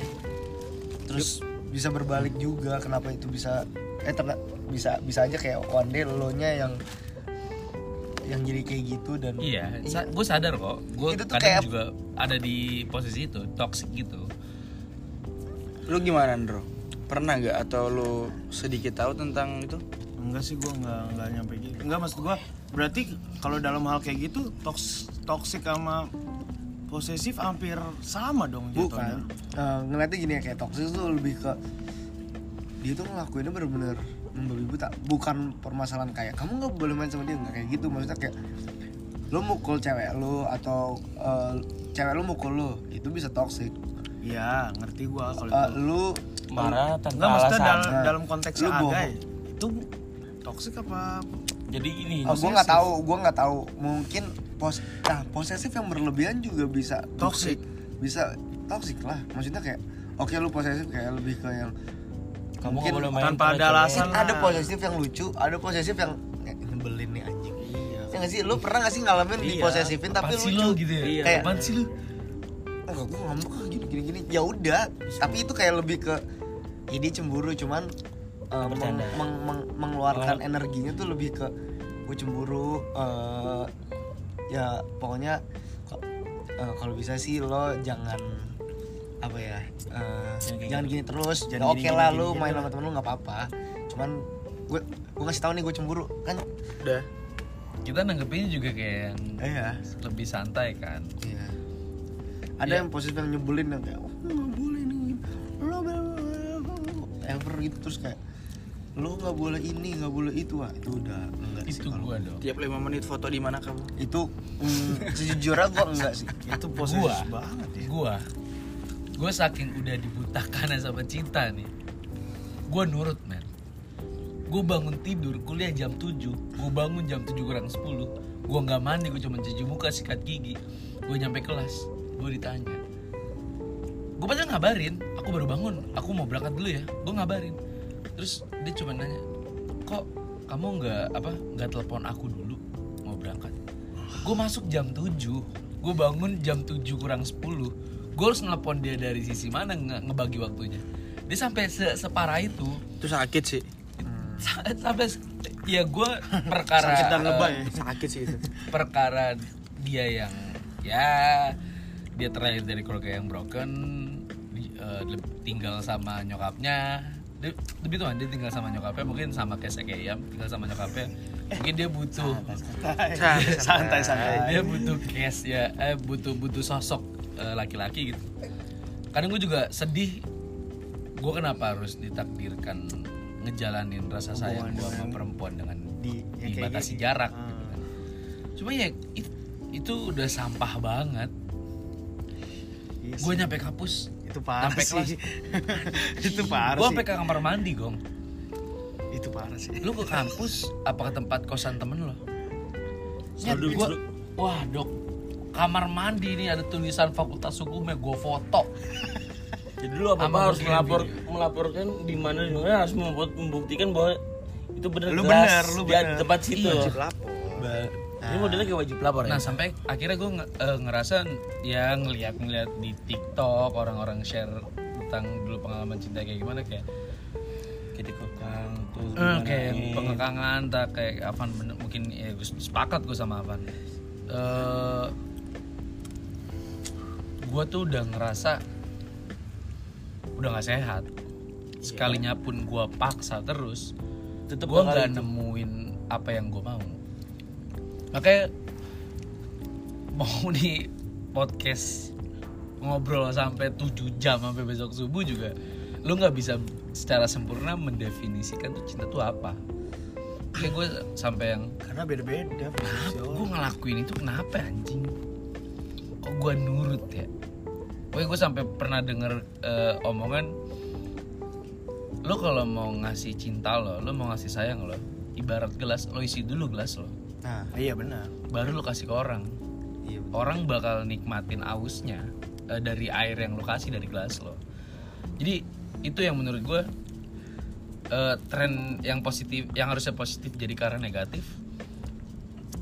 Terus bisa berbalik juga. Kenapa itu bisa eh terna- bisa bisa aja kayak one day lo nya yang yang jadi kayak gitu dan Iya, gue sadar kok. Gue Itu tuh kadang kayak- juga ada di posisi itu, toxic gitu. lu gimana Andro pernah nggak? Atau lu sedikit tahu tentang itu? Enggak sih gua nggak nggak nyampe gitu. Enggak maksud gua berarti kalau dalam hal kayak gitu toks toksik sama posesif hampir sama dong jatuhnya. Bukan. Eh, ngeliatnya gini ya kayak toxic tuh lebih ke dia tuh ngelakuinnya bener-bener membabi buta bukan permasalahan kayak kamu nggak boleh main sama dia nggak kayak gitu maksudnya kayak lu mukul cewek lu atau eh, cewek lu mukul lu itu bisa toxic iya ngerti gua kalau Eh, itu lu marah tanpa maksudnya alasan dalam, Nah, dalam konteksnya lu bohong. agai itu toksik apa jadi gini Oh, gue nggak tahu, gue nggak tahu. Mungkin pos, nah posesif yang berlebihan juga bisa Toxic. bisa toxic lah. Maksudnya kayak, oke lu posesif kayak lebih ke yang kamu mungkin nggak boleh main tanpa ada alasan. mungkin ada lah. posesif yang lucu, ada posesif yang eh, nyebelin nih anjing. iya Ya nggak sih, lu pernah nggak sih ngalamin Iya. diposesifin tapi lucu? lu gitu ya? Iya. Kayak- Apaan sih lu? Enggak, gue ngambek gini gini gini. Ya udah, tapi itu kayak lebih ke ya dia cemburu cuman eh, meng- meng- meng- mengeluarkan energinya tuh lebih ke gue cemburu eh, ya pokoknya ko- eh, kalau bisa sih lo jangan apa ya eh, Jangan kayak jangan gini terus Jangan oke gini, lah lu gini, main sama temen lu nggak apa-apa cuman gue gue ngasih tahu nih gue cemburu kan udah Kita nanggepinnya juga kayak yang iya lebih santai kan. Iya. Ada Iya. yang positif yang nyebelin yang kayak, oh nggak boleh nih, lo ever gitu terus kayak, lo nggak boleh ini, nggak boleh itu, wah itu udah enggak sih Itu kalau- gua dong. tiap lima menit foto di mana kamu Itu mm, sejujurnya gua enggak sih. itu posesif Gua. banget ya Gua, gua saking udah dibutakan sama cinta nih. Gua nurut men. Gue bangun tidur kuliah jam 7 Gue bangun jam 7 kurang 10 Gue nggak mandi, gue cuma cuci muka, sikat gigi. Gue nyampe kelas, gue ditanya. Gue padahal ngabarin, aku baru bangun, aku mau berangkat dulu ya. Gue ngabarin. Terus dia cuma nanya Kok kamu nggak apa nggak telepon aku dulu mau berangkat? Gue masuk jam 7 Gue bangun jam 7 kurang 10 Gue harus nelpon dia dari sisi mana nge- ngebagi waktunya. Dia sampai se- separah itu. Itu sakit sih. Sa- sampai ya gue perkara Sakit dan lebay. eh, sakit sih itu. Perkara dia yang ya dia terlahir dari keluarga yang broken di- le- tinggal sama nyokapnya. Lebih tuh dia tinggal sama nyokapnya mungkin sama kayak Sekeyam tinggal sama nyokapnya. Mungkin dia butuh santai santai. Dia butuh cash ya eh butuh butuh sosok laki-laki gitu. Kadang gue juga sedih gue kenapa harus ditakdirkan ngejalanin rasa sayang gue sama perempuan dengan di ya dibatasi gitu. jarak Ah. gitu kan. cuma ya itu, itu udah sampah banget. Iya gue nyampe kampus. Itu parah sampai sih. itu parah gue sih. sampai ke kamar mandi gong. Itu parah sih. Lu ke kampus apa ke tempat kosan temen lo? Nyet, Selalu- gua, wah dok kamar mandi nih ada tulisan fakultas hukumnya gue foto Jadi lu apa, Sama harus melapor video. melaporkan di mana di mana harus membuat membuktikan bahwa itu benar Lu benar, lu di benar. tempat situ. wajib lapor Ba- Ini modelnya kayak wajib lapor ya. nah sampai akhirnya gue ngerasa ya ngeliat ngeliat di TikTok orang-orang share tentang dulu pengalaman cinta kayak gimana kayak kayak dikekang tuh Eh, kayak nih. pengekangan tak kayak Avan bener, mungkin ya gue sepakat gue sama Avan Eh gue tuh udah ngerasa udah nggak sehat. Sekalinya pun gue paksa terus Tetep gue nggak nemuin apa yang gue mau. Makanya mau di podcast ngobrol sampai 7 jam sampai besok subuh juga lu nggak bisa secara sempurna mendefinisikan tuh cinta tuh apa. Kayak gue sampai yang karena beda-beda gue ngelakuin itu? Kenapa anjing? Kok gue nurut ya Pokoknya gue sampai pernah denger eh, omongan lo kalau mau ngasih cinta lo lo mau ngasih sayang lo ibarat gelas lo isi dulu gelas lo. Nah iya benar. Baru lo kasih ke orang. Iya orang bakal nikmatin ausnya eh, dari air yang lo kasih dari gelas lo. Jadi itu yang menurut gue eh, tren yang positif yang harusnya positif jadi karena negatif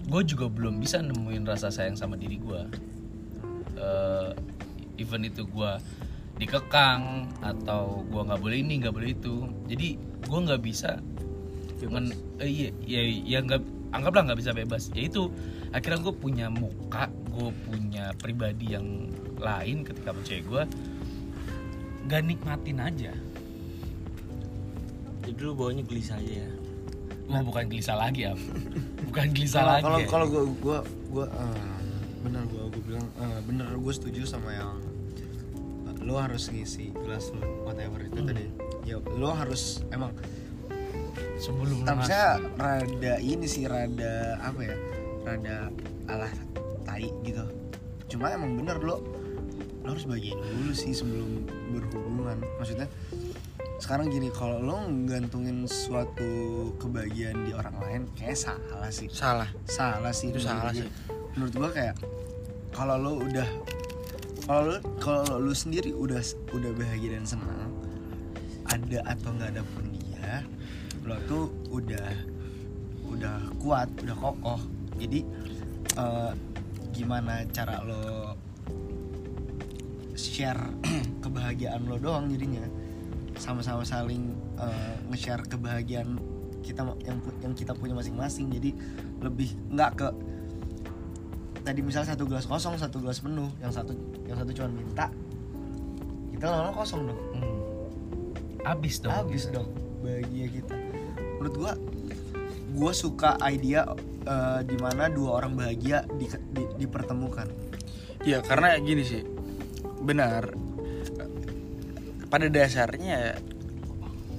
gue juga belum bisa nemuin rasa sayang sama diri gue Eh, even itu gue dikekang atau gue nggak boleh ini nggak boleh itu. Jadi gue nggak bisa men, eh, iya iya ya nggak anggaplah nggak bisa bebas. Ya itu akhirnya gue punya muka gue punya pribadi yang lain ketika cewek gue nggak nikmatin aja. Jadi lu bawanya gelisah aja ya. Wah, bukan gelisah lagi ya bukan gelisah lagi kalau ya. kalau gue gue gue gue gue bilang eh, bener gue setuju sama yang lo harus ngisi gelas lo whatever itu tadi. Ya lo harus emang sebelum lu Tamsnya rada ini sih rada apa ya rada alah tai gitu. Cuma emang bener lo lo harus bagian dulu sih sebelum berhubungan. Maksudnya sekarang gini kalau lo gantungin suatu kebahagiaan di orang lain kayak salah sih. Salah. Salah sih Itu menurut salah gue. sih. menurut gua kayak kalau lo udah kalau kalau lo sendiri udah udah bahagia dan senang ada atau nggak ada pun dia lo tuh udah udah kuat udah kokoh. Jadi eh, gimana cara lo share kebahagiaan lo doang jadinya? Sama-sama saling eh, nge-share kebahagiaan kita yang yang kita punya masing-masing. Jadi lebih nggak ke tadi misal satu gelas kosong satu gelas penuh yang satu yang satu cuma minta kita lama-lama kosong dong. Hmm. Abis dong. habis dong bahagia kita. Menurut gua gua suka idea eh, di mana dua orang bahagia di, di- dipertemukan. Iya karena gini sih. Benar. Pada dasarnya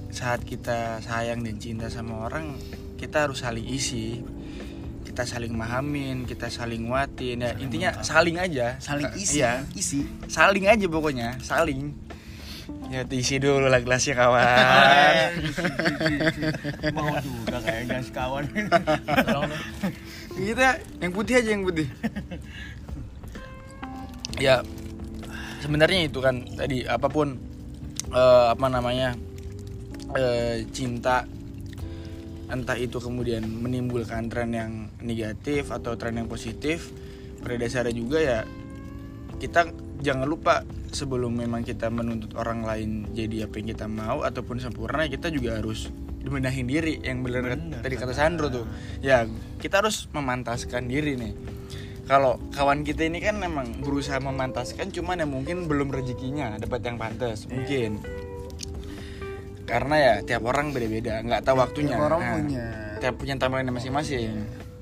saat kita sayang dan cinta sama orang kita harus saling isi kita saling mahamin kita saling nguatin ya intinya saling aja. Saling isi iya. isi. Saling aja pokoknya saling. Ya isi dulu lah gelasnya kawan. Mau juga kayaknya Tolong dong. kita yang putih aja yang putih. Ya sebenarnya itu kan tadi apa pun eh, apa namanya eh, cinta entah itu kemudian menimbulkan tren yang negatif atau tren yang positif pada dasarnya juga ya kita jangan lupa sebelum memang kita menuntut orang lain jadi apa yang kita mau ataupun sempurna kita juga harus dibenahin diri. Yang benar tadi kata Sandro tuh. Ya kita harus memantaskan diri nih. Kalau kawan kita ini kan memang berusaha memantaskan cuman ya mungkin belum rezekinya dapat yang pantas mungkin karena ya tiap orang beda-beda nggak tahu waktunya. tiap orang Nah, punya. tiap punya timeline masing-masing.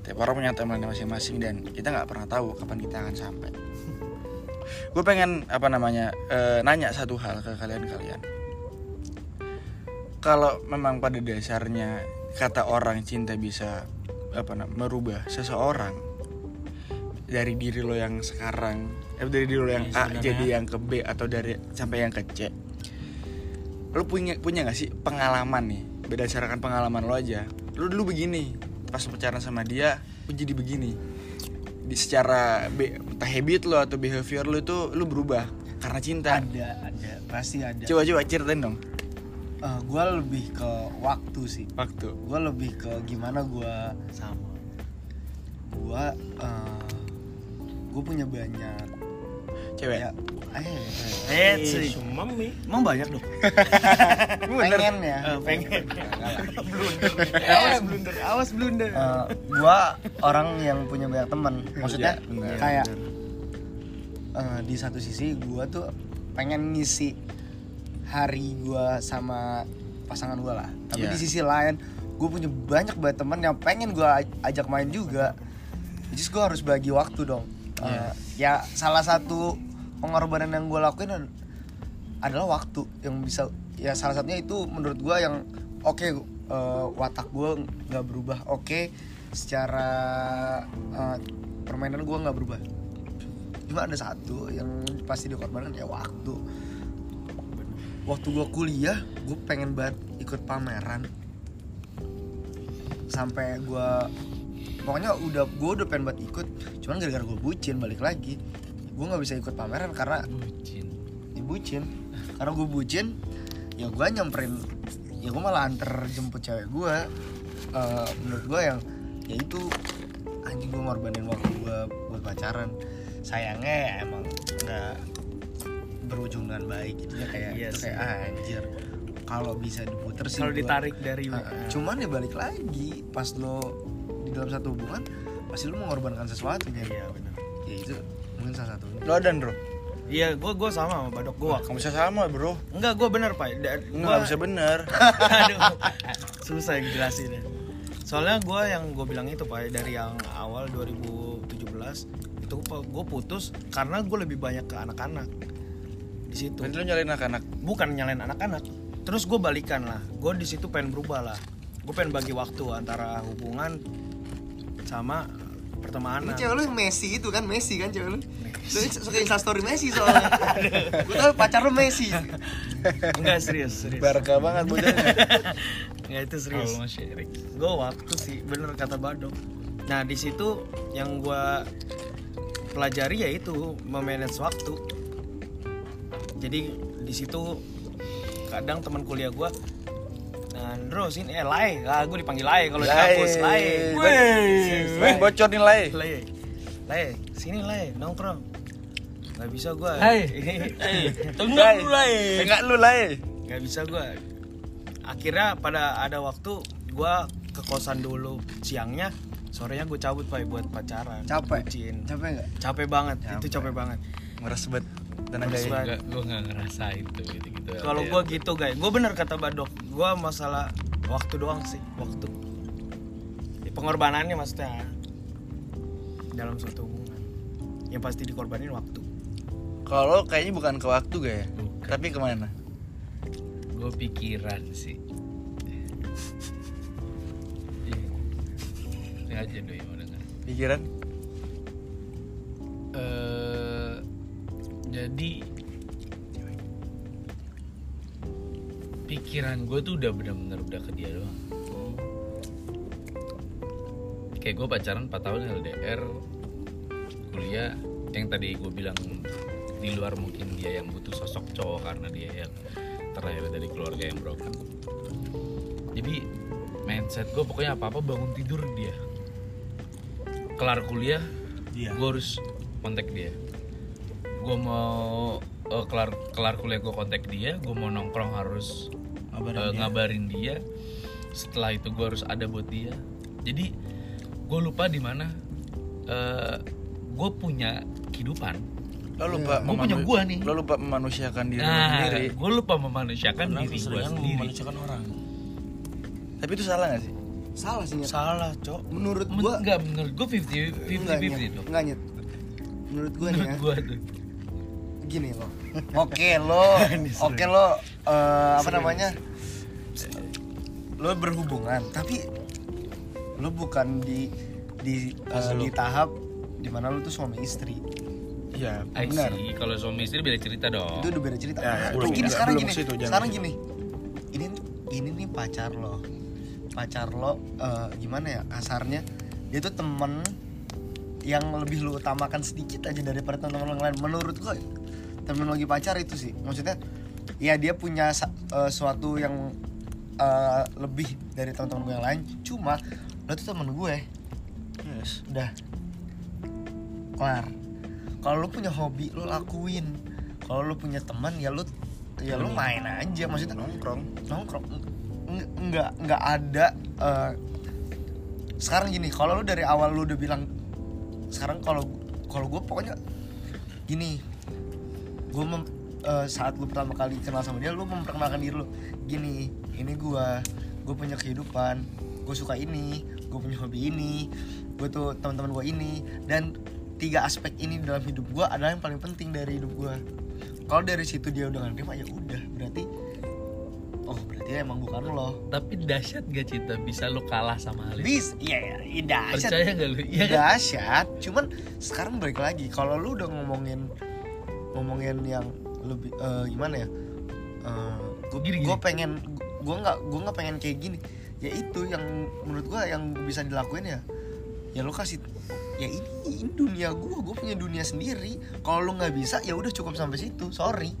Tiap orang punya timeline masing-masing dan kita nggak pernah tahu kapan kita akan sampai. Gue pengen apa namanya eh, nanya satu hal ke kalian-kalian. Kalau memang pada dasarnya kata orang cinta bisa apa nam- merubah seseorang dari diri lo yang sekarang eh, dari diri lo yang A jadi yang ke B atau dari sampai yang ke C lo punya punya gak sih pengalaman nih? Berdasarkan pengalaman lo aja. Lo dulu begini pas pacaran sama dia lo jadi begini. Di secara be- habit lo atau behavior lo itu lo berubah karena cinta. Ada ada. Pasti ada. Coba coba ceritain dong. Gue lebih ke waktu sih. Waktu. Gue lebih ke gimana gue sama. Gue gue punya banyak cewek? Ya eh, eh sih Mami. emang banyak dong pengen ya? Eh, pengen. Blunder. Awas blunder awas blunder. Eh, gua orang yang punya banyak teman. Maksudnya benar, kayak eh, di satu sisi gua tuh pengen ngisi hari gua sama pasangan gua lah. Tapi Iya. di sisi lain gue punya banyak banget teman yang pengen gua aj- ajak main juga. Jadi gue harus bagi waktu dong. Eh, ya salah satu pengorbanan yang gue lakuin ad- adalah waktu yang bisa ya salah satunya itu menurut gua yang oke eh, watak gua nggak berubah. Oke secara eh, permainan gua nggak berubah. Cuma ada satu yang pasti dikorbankan ya waktu. Waktu gua kuliah gue pengen banget ikut pameran. Sampai gua pokoknya udah gue udah pengen banget ikut. Cuman gara-gara gue bucin balik lagi gue nggak bisa ikut pameran karena Bucin. ya bucin karena gue bucin ya gue nyamperin ya gue malah anter jemput cewek gue Eh, menurut gue yang ya itu anjing gue ngorbanin waktu gue buat pacaran. Sayangnya ya emang nggak berujung dengan baik gitu ya kayak Iya itu kayak ah, anjir kalau bisa diputer sih kalau ditarik dari Ah, cuman ya balik lagi pas lo di dalam satu hubungan pasti lo mengorbankan sesuatu kan iya benar. Ya itu mungkin salah satunya lo dan bro iya gue gue sama sama badok gue kamu bisa sama bro enggak gue bener pak Da- gua- bisa bener Aduh, susah yang jelasin ya. Soalnya gue yang gue bilang itu pak dari yang awal 2017 itu gue putus karena gue lebih banyak ke anak-anak di situ. Berarti lo nyalain anak-anak Bukan nyalain anak-anak. Terus gue balikan lah. Gue di situ pengen berubah lah. Gue pengen bagi waktu antara hubungan sama pertemanan. Ini cewek lu yang Messi itu kan Messi kan cewek lu. Lu suka instastory Messi soalnya. Gue tau pacar lu Messi. Enggak serius, serius. Barca banget bocahnya Enggak itu serius. Gue waktu sih bener kata Badok nah di situ yang gue pelajari yaitu memanage waktu jadi di situ kadang teman kuliah gue Andro sini eh Lai ah gue dipanggil Lai kalau di kampus. Lai Weh, bocor nih lai Lai Lai sini Lai nongkrong. Nggak bisa gue Hai. Tunggu lu lai Enggak lu lai nggak bisa gue akhirnya pada ada waktu gue ke kosan dulu siangnya sorenya gue cabut pak buat pacaran. Capek. Bucin. Capek enggak? capek banget. Itu capek banget. Ngeres banget Tenaga ya. Enggak, gue nggak ngerasa itu gitu gitu. kalau gue gitu guys gue bener kata badok gue masalah waktu doang sih waktu Ya, pengorbanannya maksudnya dalam suatu hubungan yang pasti dikorbanin waktu Kalau kayaknya bukan ke waktu gak ya Bukan. Tapi ke mana gue pikiran sih. Iya. Ini aja doi mau dengar. Pikiran eh jadi pikiran gue tuh udah bener-bener udah ke dia doang. Kayak gue pacaran 4 tahun LDR kuliah yang tadi gue bilang di luar mungkin dia yang butuh sosok cowok karena dia yang terlahir dari keluarga yang broken. Jadi mindset gue pokoknya apa-apa bangun tidur dia. Kelar kuliah Iya. gue harus kontak dia gue mau eh, kelar kelar kuliah gue kontak dia gue mau nongkrong harus eh, ngabarin dia setelah itu gue harus ada buat dia jadi gue lupa di mana gue punya kehidupan Lo lupa Gua punya memanu- gua nih. Lo lupa memanusiakan diri nah sendiri gue lupa memanusiakan Karena diri gue sendiri memanusiakan orang. Tapi itu salah gak sih Salah sih Nyet. salah cok Menurut Men- gua enggak menurut gue 50 enggak 50 Nyet. 50 tuh Enggak Nyet. Menurut gua nih ya. gue tuh Gini lo. Oke lo, oke lo eh, apa namanya? lo berhubungan tapi lo bukan di di lo. di tahap di mana lo tuh suami istri Iya, benar. Kalau suami istri beda cerita dong. itu udah beda cerita Ya, ya, belum, gini enggak, sekarang gini situ, sekarang gini ini ini nih pacar lo pacar lo eh, gimana ya kasarnya dia tuh temen yang lebih lu utamakan sedikit aja daripada teman-teman lain menurut gua terminologi pacar itu sih. Maksudnya ya dia punya eh, suatu yang eh, lebih dari teman-teman gue yang lain. Cuma lo tuh temen gue. Yes. udah. Kelar. Kalau lu punya hobi lu lakuin. Kalau lu punya teman ya lu ya lu main aja. Maksudnya Nongkrong. nongkrong. Nggak- nggak ada eh, sekarang gini kalau lu dari awal lu udah bilang sekarang kalau kalau gue pokoknya gini gue mem- eh, saat lu pertama kali kenal sama dia lu memperkenalkan diri lu. Gini ini gue gue punya kehidupan. Gue suka ini gue punya hobi ini gue tuh teman-teman gue ini. Dan tiga aspek ini dalam hidup gue adalah yang paling penting dari hidup gue kalau dari situ dia udah terima ya udah. Berarti oh berarti emang bukan lo. Tapi dahsyat gak cinta bisa lo kalah sama Alif? bis iya ya, ya dahsyat. Percaya gak lu? Iya kan? dahsyat. Cuman sekarang balik lagi. Kalau lu udah ngomongin ngomongin yang lebih eh, gimana ya gue Gini, gue gini. pengen gue nggak gue nggak pengen kayak gini ya itu yang menurut gue yang bisa dilakuin ya ya lu kasih ya ini, ini dunia gue gue punya dunia sendiri kalau lu nggak bisa ya udah cukup sampai situ sorry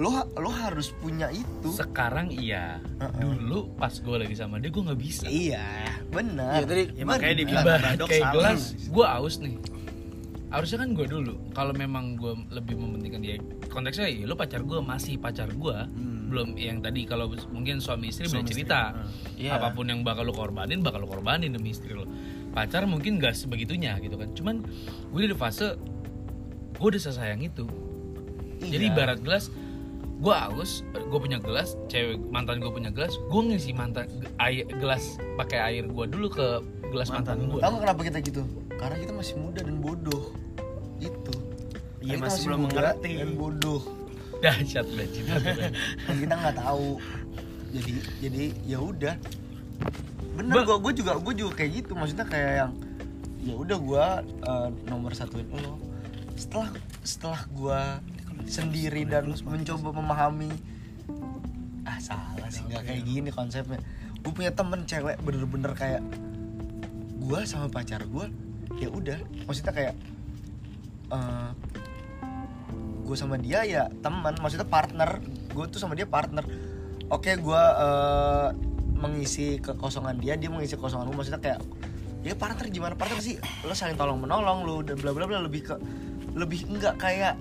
lo lo harus punya itu Sekarang iya. Uh-uh. Dulu pas gue lagi sama dia gue nggak bisa. iya benar Iya, tadi Ya, makanya dibilang kayak gelas, gue aus nih. Harusnya kan gue dulu. Kalau memang gue lebih mementingkan dia, konteksnya ya lo pacar gue masih pacar gue. Belum yang tadi kalau mungkin suami istri beda cerita. Iya. Apa pun yang bakal lo korbanin, bakal lo korbanin demi istri lo. Pacar mungkin gak sebegitunya gitu kan. Cuman gue di fase gue udah sesayang itu. Jadi Iya. ibarat gelas, gue aus, gue punya gelas, cewek mantan gue punya gelas, gue ngisi mantan air gelas pakai air gue dulu ke gelas mantan, gue. Tahu kenapa kita gitu? Karena kita masih muda dan bodoh. Itu. Iya, kita masih belum mengerti. Dan bodoh. Dahsyat banget. Dan kita nggak tahu. Jadi jadi ya udah. Bener gua gua juga gua juga kayak gitu. Maksudnya kayak yang ya udah gua eh, nomor satuin lo. Setelah setelah gua sendiri dan mencoba memahami ah salah sih nggak kayak gini konsepnya gue punya temen cewek bener-bener kayak gue sama pacar gue ya udah maksudnya kayak eh gue sama dia ya teman maksudnya partner. Gue tuh sama dia partner. Oke gue eh, mengisi kekosongan dia dia mengisi kekosongan gue maksudnya kayak ya partner gimana? Partner sih lo saling tolong menolong lo dan bla bla bla. Lebih ke lebih enggak kayak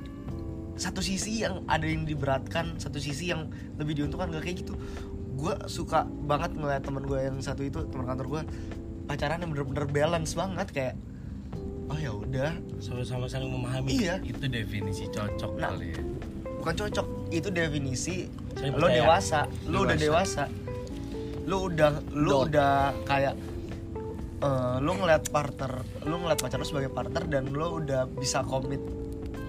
satu sisi yang ada yang diberatkan satu sisi yang lebih diuntungkan gak kayak gitu. Gue suka banget ngeliat temen gue yang satu itu teman kantor gue pacaran yang bener-bener balance banget. Kayak oh ya udah. Sama-sama saling memahami. Iya. Itu definisi cocok Nah. kali ya. bukan cocok itu definisi lo dewasa. Lo udah dewasa. lo udah lo udah kayak eh, lo ngeliat partner lo ngeliat pacar lo sebagai partner dan lo udah bisa komit.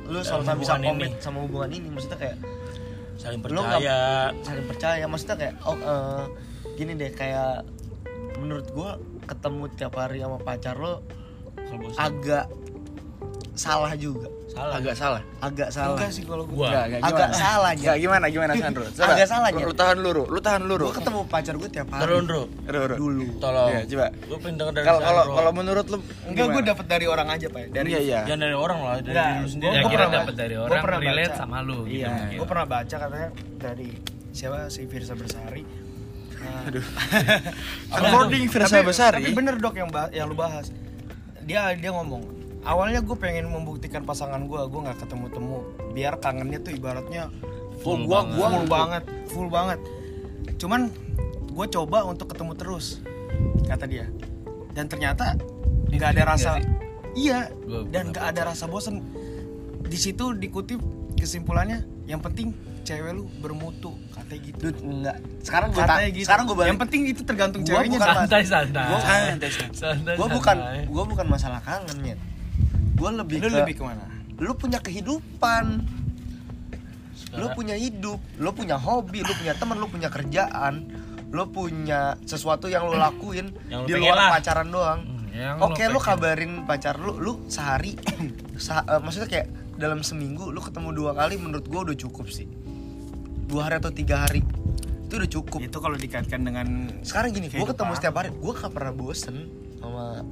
Lo sama bisa komit ini. sama hubungan ini. Maksudnya kayak saling Lo percaya. saling percaya. Maksudnya kayak oh eh, gini deh kayak menurut gua ketemu tiap hari sama pacar lo agak salah juga salah Agak salah. agak salah Enggak sih kalau gue. Gua Enggak, enggak, Agak salah. Enggak, gimana gimana Sandro? Coba. Agak salah, Nya. Lu tahan dulu, lu tahan dulu. gua ketemu pacar gue tiap hari Terus, Bro. Dulu tolong Iya, coba. gue pengen denger dari Kalau kalau kalau menurut lu Enggak, gue gimana? dapet dari orang aja, Pak. Dari Iya, iya. jangan dari orang lah dari diri lu gua- sendiri Ya gua kira pernah dapat dari Gua orang pernah relate baca. sama lu gitu Iya. mungkin. Gue pernah baca katanya dari siapa si Firsa Bersari. Nah, Aduh. According Firsa tapi- Besari. Tapi bener dok yang yang lu bahas. Dia dia ngomong. Awalnya gue pengen membuktikan pasangan gue, gue nggak ketemu temu. Biar kangennya tuh ibaratnya Full gua banget. gua full banget, full banget. Cuman gue coba untuk ketemu terus, kata dia. Dan ternyata nggak ada rasa. Iya. Dan nggak ada rasa bosen. Di situ dikutip kesimpulannya, yang penting cewek lu bermutu, katanya gitu. Dude, enggak sekarang gue Katanya gitu. sekarang gue balik Yang penting itu tergantung Gua ceweknya. bukan santai santai. Gua- santai santai. gue bukan gue bukan masalah kangen ya gue lebih Lu ke lebih ke mana? lu punya kehidupan lu punya hidup lu punya hobi lu punya teman lu punya kerjaan lo punya sesuatu yang lo lakuin Yang di luar lah. pacaran doang Hmm, yang oke lo pengen. kabarin pacar lo lu sehari sa- eh, maksudnya kayak dalam seminggu lu ketemu dua kali menurut gua udah cukup sih dua hari atau tiga hari. Itu udah cukup. Itu kalau dikaitkan dengan sekarang gini gue ketemu setiap hari gue gak pernah bosen sama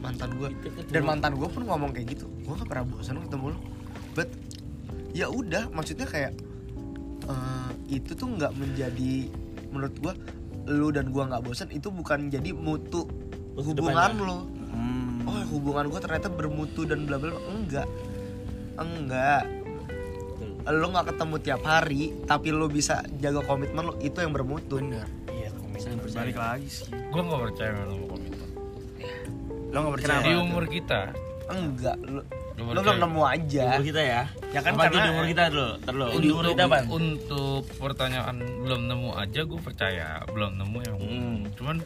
mantan gue dan mantan gue pun ngomong kayak gitu gue gak pernah bosen ketemu lo but ya udah maksudnya kayak eh, itu tuh nggak menjadi menurut gue lu dan gue nggak bosen itu bukan jadi mutu hubungan lo Hmm. oh hubungan gue ternyata bermutu dan bla bla. enggak. Enggak lo nggak ketemu tiap hari tapi lo bisa jaga komitmen lo itu yang bermutu. Bener. Iya komitmen. Balik lagi sih. Gue nggak percaya sama komitmen lo nggak percaya di umur kita? Enggak lo lo belum nemu aja. Umur kita ya. Ya kan Apa karena- di umur kita dulu. Terlalu. Di umur kita apa? untuk pertanyaan belum nemu aja gue percaya belum nemu emang Hmm. cuman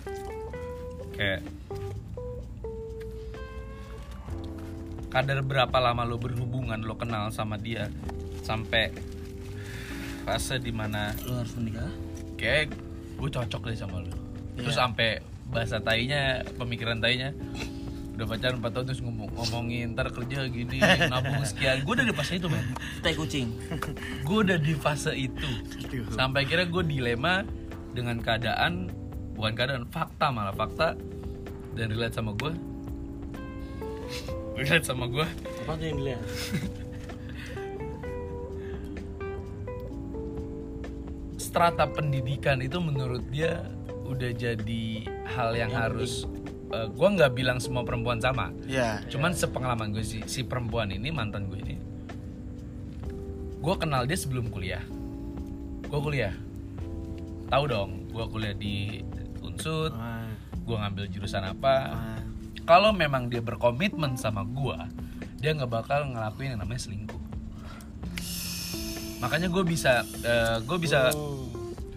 kayak kadar berapa lama lo berhubungan lo kenal sama dia sampai fase di mana Lu harus menikah. kayak gue cocok deh sama lo terus Iya. sampai bahasa tainya pemikiran tainya udah pacaran 4 tahun terus ngomong ngomongin ntar kerja gini nabung sekian gue udah di fase itu men Tai kucing. gue udah di fase itu sampai akhirnya gue dilema dengan keadaan bukan keadaan fakta malah fakta dan relate sama gue relate sama gue Apa tuh yang dilihat? strata pendidikan itu menurut dia udah jadi hal yang, harus eh, gue nggak bilang semua perempuan sama. Ya cuman sepengalaman gue sih si perempuan ini mantan gue ini gue kenal dia sebelum kuliah. Gue kuliah. Tahu dong gue kuliah di unsut Ah, gue ngambil jurusan apa. Ah. kalau memang dia berkomitmen sama gue dia nggak bakal ngelakuin yang namanya selingkuh makanya gue bisa gue bisa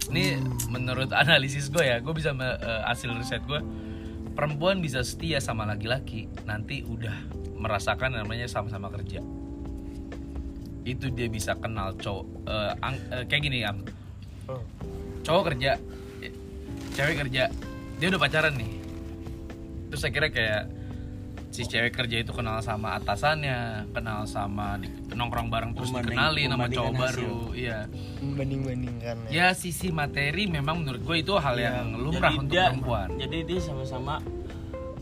ini menurut analisis gue ya gue bisa eh, hasil riset gue perempuan bisa setia sama laki-laki nanti udah merasakan namanya sama-sama kerja. Itu dia bisa kenal cowok eh, ang- eh, kayak gini am. Cowok kerja eh, cewek kerja dia udah pacaran nih. Terus akhirnya kayak si cewek kerja itu kenal sama atasannya kenal sama di- nongkrong bareng terus Membanding- dikenalin sama cowok baru iya. Banding bandingkan ya sisi materi memang menurut gue itu hal yang lumrah Jadi untuk dia- perempuan. Jadi dia sama-sama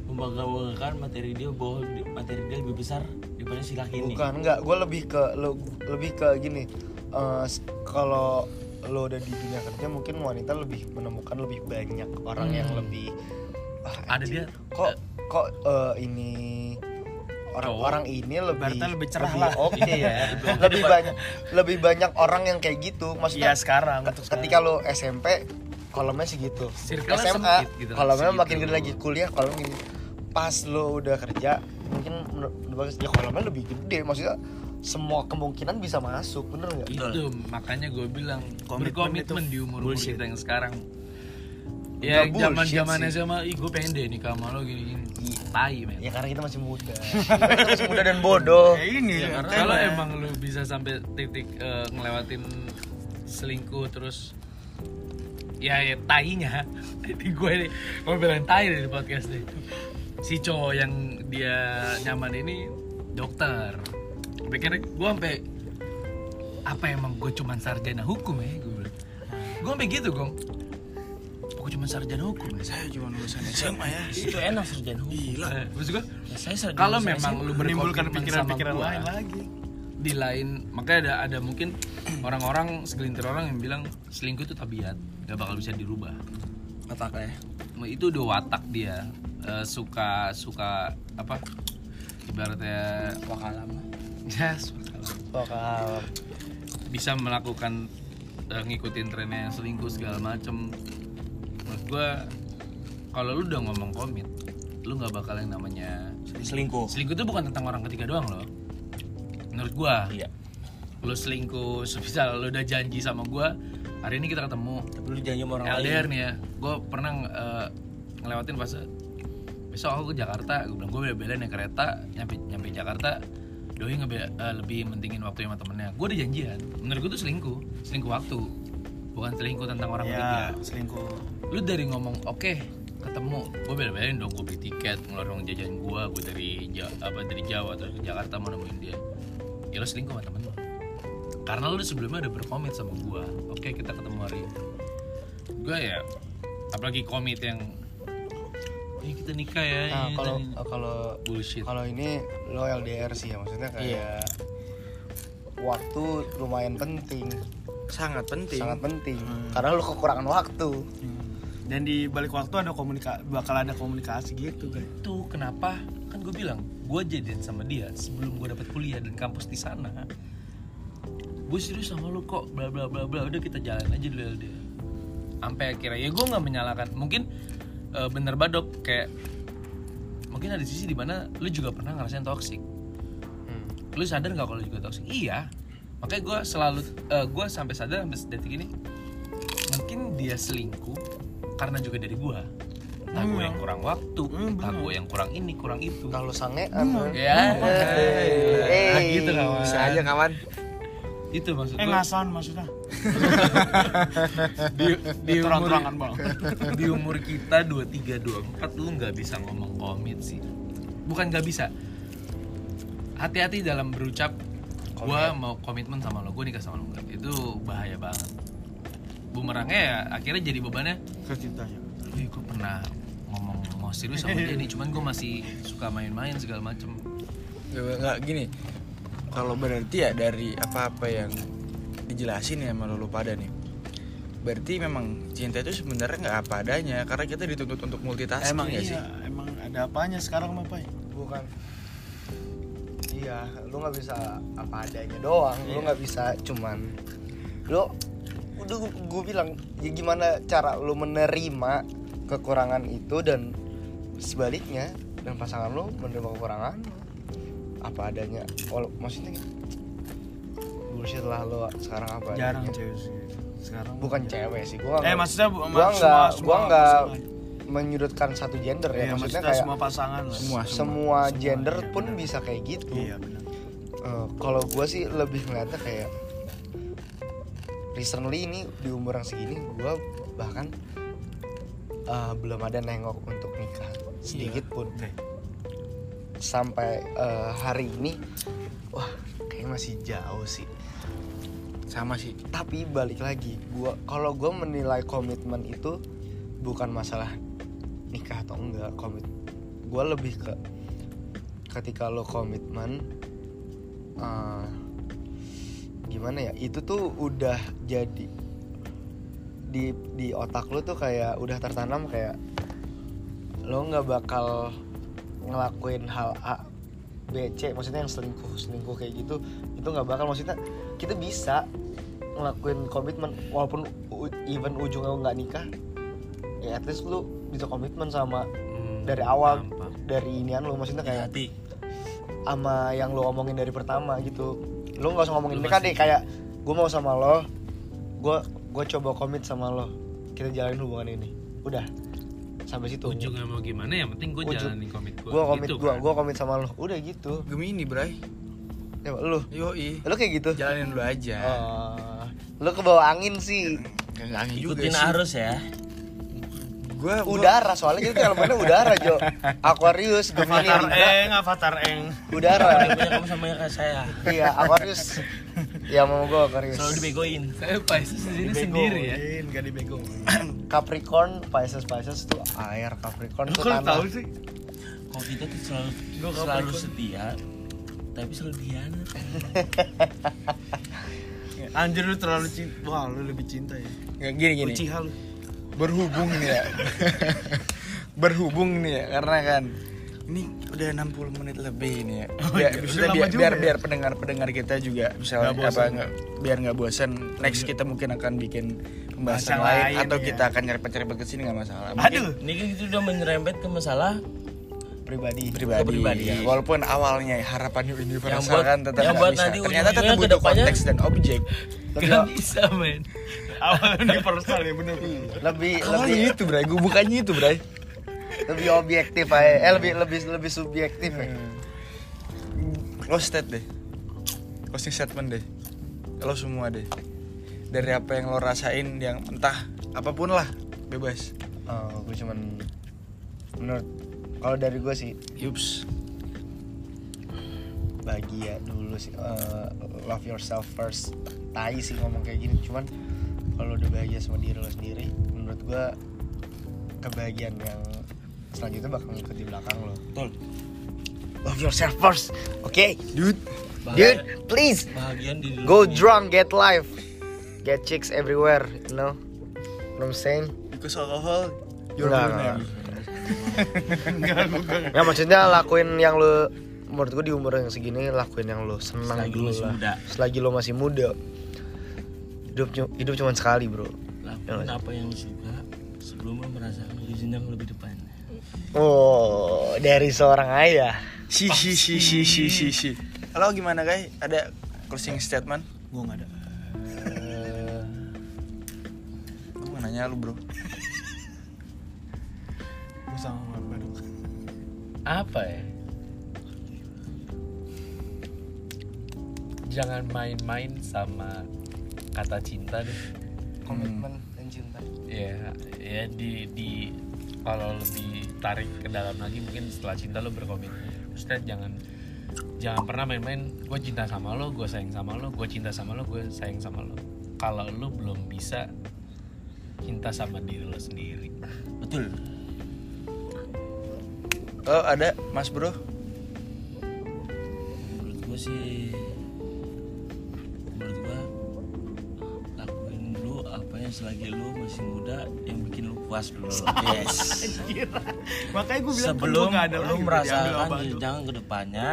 membanggakan materi dia bahwa materi dia lebih besar daripada si laki ini. bukan enggak. Gue lebih ke lo lebih ke gini eh, s- kalau lo udah di dunia kerja mungkin wanita lebih menemukan lebih banyak orang yang lebih ada dia. Kok kok eh, ini orang-orang ini lebih Ibaratnya lebih cerah lah. oke ya? Lebih banyak lebih banyak orang yang kayak gitu. Maksudnya Iya sekarang ketika lo SMP kolomnya segitu. Circle-nya SMA gitu kolomnya segitu. makin gede lagi. Kuliah kolomnya gini. Pas lo udah kerja mungkin menurut bagus. Ya kolomnya lebih gede. Maksudnya semua kemungkinan bisa masuk bener nggak? Itu makanya gue bilang Komitmen berkomitmen itu di umur umur kita yang sekarang ya zaman zaman sih. SMA ih gue pengen deh nikah sama lo gini gini. Tai men. Ya karena kita masih muda. Kita masih muda dan bodoh. Ya ini Ya, makanya. kalau emang lu bisa sampai titik eh, ngelewatin selingkuh terus ya ya tainya. Di gue nih gue bilang tai di podcast nih si cowok yang dia nyaman ini dokter. Pikir gue sampai apa emang gue cuman sarjana hukum ya gue bilang. Gue sampai gitu gong gue cuma sarjana hukum. Ya saya cuma lulusan SMA ya. Itu enak sarjana hukum. gila. Maksud gue Ya, saya sarjana kalau memang lu menimbulkan pikiran-pikiran lain lagi di lain makanya ada ada mungkin orang-orang segelintir orang yang bilang selingkuh itu tabiat nggak bakal bisa dirubah. Otaknya. itu udah watak dia. Eh, suka suka apa? Ibaratnya Wakalam. ya suka bakal bisa melakukan eh, ngikutin trennya selingkuh segala macem menurut gua kalau lu udah ngomong komit lu nggak bakal yang namanya Selingkuh. selingkuh itu bukan tentang orang ketiga doang loh. Menurut gua. Iya. lu selingkuh misal lu udah janji sama gua hari ini kita ketemu. Tapi lu janji sama orang lain. LDR nih ya. Gue pernah eh, ngelewatin fase besok aku ke Jakarta. Gue bilang gue bela-belain naik kereta nyampe nyampe Jakarta. Doi ngebe eh, lebih mentingin waktu sama temennya. Gue udah janjian. Menurut gue tuh selingkuh. Selingkuh waktu bukan selingkuh tentang orang ketiga ya selingkuh. Lu dari ngomong oke ketemu. Gue bela-belain dong gue beli tiket ngeluarin uang jajan gue gue dari Ja- apa dari Jawa atau ke Jakarta mau nemuin dia. Ya lu selingkuh sama temen lu. Karena lu sebelumnya udah berkomit sama gue oke kita ketemu hari ini. Gue ya apalagi komit yang ya kita nikah ya Nah, ini, kalau ini." kalau bullshit. kalau ini lo LDR sih ya maksudnya kayak Iya. waktu lumayan penting, sangat penting. Sangat penting. Karena lo kekurangan waktu. dan di balik waktu ada komunikasi bakal ada komunikasi gitu kan itu kenapa? Kan gue bilang gue jadian sama dia sebelum gue dapet kuliah dan kampus di sana. Gue serius sama lu kok bla bla bla bla. Udah kita jalan aja dulu LDR sampai akhirnya ya gue nggak menyalahkan. Mungkin eh, bener badok kayak mungkin ada sisi di mana lu juga pernah ngerasain toxic. Lu sadar nggak kalau lu juga toxic? Iya makanya gue selalu gue sampai sadar sampai detik ini mungkin dia selingkuh karena juga dari gue entah gue yang kurang waktu entah gue yang kurang ini kurang itu. Kalau sangean, ya. Eh, Nah, gitu kawan bisa aja kawan. Itu maksud eh ngasan maksudnya. Di, di umur terang-terangan bang. di umur kita 23 24 lu nggak bisa ngomong komit sih. Bukan nggak bisa. Hati-hati dalam berucap gua mau komitmen sama lo gue nikah sama lo enggak? Itu bahaya banget. Bumerangnya ya akhirnya jadi bebannya kecintanya. Wih gue pernah ngomong mau serius sama dia nih cuman gue masih suka main-main segala macem. Nggak, nggak gini. Kalau berarti ya dari apa-apa yang dijelasin ya sama lu pada nih. Berarti memang cinta itu sebenarnya nggak apa adanya karena kita dituntut untuk multitasking emang ya iya sih? emang ada apanya sekarang apa ya bukan. Iya, lu nggak bisa apa adanya doang. Lu nggak bisa cuman lu udah gue bilang ya gimana cara lu menerima kekurangan itu dan sebaliknya dan pasangan lu menerima kekurangan apa adanya Walau, maksudnya bullshit lah lu sekarang apa jarang adanya. cewek sih. Sekarang bukan cewek sih gua eh nggak- maksudnya gua nggak gua nggak. Menyudutkan satu gender ya Iya, maksudnya maksudnya kayak semua pasangan lah. Semua semua, Semua, gender iya, pun benar. bisa kayak gitu. Iya benar. Eh, kalau gue sih lebih ngeliatnya kayak recently ini di umur yang segini gue bahkan eh, belum ada nengok untuk nikah. Sedikit pun. Sampai eh, hari ini wah kayak masih jauh sih. Sama sih. Tapi balik lagi gua kalau gue menilai komitmen itu bukan masalah nikah atau enggak komit gue lebih ke ketika lo komitmen eh, gimana ya itu tuh udah jadi di di otak lo tuh kayak udah tertanam kayak lo nggak bakal ngelakuin hal A B C maksudnya yang selingkuh selingkuh kayak gitu itu nggak bakal maksudnya kita bisa ngelakuin komitmen walaupun even ujungnya nggak nikah ya at least lu bisa komitmen sama Hmm, dari awal paham. dari inian lu maksudnya kayak hati sama yang lu omongin dari pertama gitu. Lu nggak usah ngomongin masih- deh kayak gue mau sama lo gue gue coba komit sama lo. Kita jalanin hubungan ini. Udah. Sampai situ. Ujungnya mau gimana ya penting gue jalanin komit gue gue komit gitu gue kan. gue komit sama lo. Udah gitu. Gemini bray. Ya lu yoi. Lu kayak gitu? Jalanin dulu aja. Oh, lu ke bawah angin sih. Nggak angin juga ikutin sih. arus ya gua gua- udara soalnya kita elemennya udara Jo. Aquarius Gemini. Avatar Libra eng Avatar eng. Udara. Kamu sama yang kayak saya. Iya Aquarius. Ya mau gue Aquarius. Selalu dibegoin. Saya Pisces di sini sendiri ya. Gak dibego Capricorn Pisces Pisces tuh air. Capricorn tuh tanah. tahu sih? kalau kita tuh selalu Gua selalu setia tapi selalu dianat Anjir lu terlalu cinta Wah lu lebih cinta ya. Gini gini. Uchiha lu berhubung nih ya berhubung nih ya karena kan ini udah 60 menit lebih nih ya biar, iya, biar, biar ya. biar pendengar pendengar kita juga bisa Nggak apa. Iya. nggak biar nggak bosan next kita mungkin akan bikin pembahasan Bahasan lain, lain, atau ya. kita akan nyerempet nyerempet ke sini nggak masalah mungkin Aduh ini kan kita udah menyerempet ke masalah pribadi pribadi, pribadi. ya. walaupun awalnya harapan universal Yang buat- kan tetap yang nggak buat bisa nanti ternyata tetap butuh konteks dan objek Gak bisa men Awal universal ya bener. Lebih awalnya lebih itu bray. Gue bukannya itu bray. Lebih objektif aja. Eh lebih lebih lebih subjektif ya. Lo state deh. Closing statement deh. Lo semua deh. Dari apa yang lo rasain yang entah apa pun lah bebas. Oh, gue cuman menurut kalau dari gue sih yups. bahagia dulu sih. Eh, love yourself first. Tai sih ngomong kayak gini cuman kalau udah bahagia sama diri lo sendiri menurut gue kebahagiaan yang selanjutnya bakal ngikut di belakang lo. Betul. Love yourself first oke? Dude. Bahaya. dude please. Bahagian di go drunk get life. Get chicks everywhere you know? What I'm saying? Because alcohol your Enggak, millionaire. enggak. ya maksudnya lakuin yang lo menurut gue di umur yang segini lakuin yang lo senang Selagi dulu masih lah. muda. selagi lo masih muda hidup hidup cuma sekali bro. Lakukan apa yang suka sebelum lu merasakan di jenjang lebih depan? Oh dari seorang ayah. Si si si si si si si. Halo gimana guys? Ada closing statement? Gue nggak ada. Gue mau nanya lu bro. Gue sama baru. Apa ya? Jangan main-main sama kata cinta deh. Komitmen dan cinta. Ya ya di di kalau lebih tarik ke dalam lagi mungkin setelah cinta lo berkomitmen. Maksudnya jangan jangan pernah main-main gue cinta sama lo gue sayang sama lo gue cinta sama lo gue sayang sama lo. Kalau lo belum bisa cinta sama diri lo sendiri. Betul. Oh ada mas bro? Menurut gua sih yang selagi lu masih muda yang bikin lu puas dulu. Yes. makanya gue bilang sebelum nggak ada lu merasakan abang tuh. jenjang ke depannya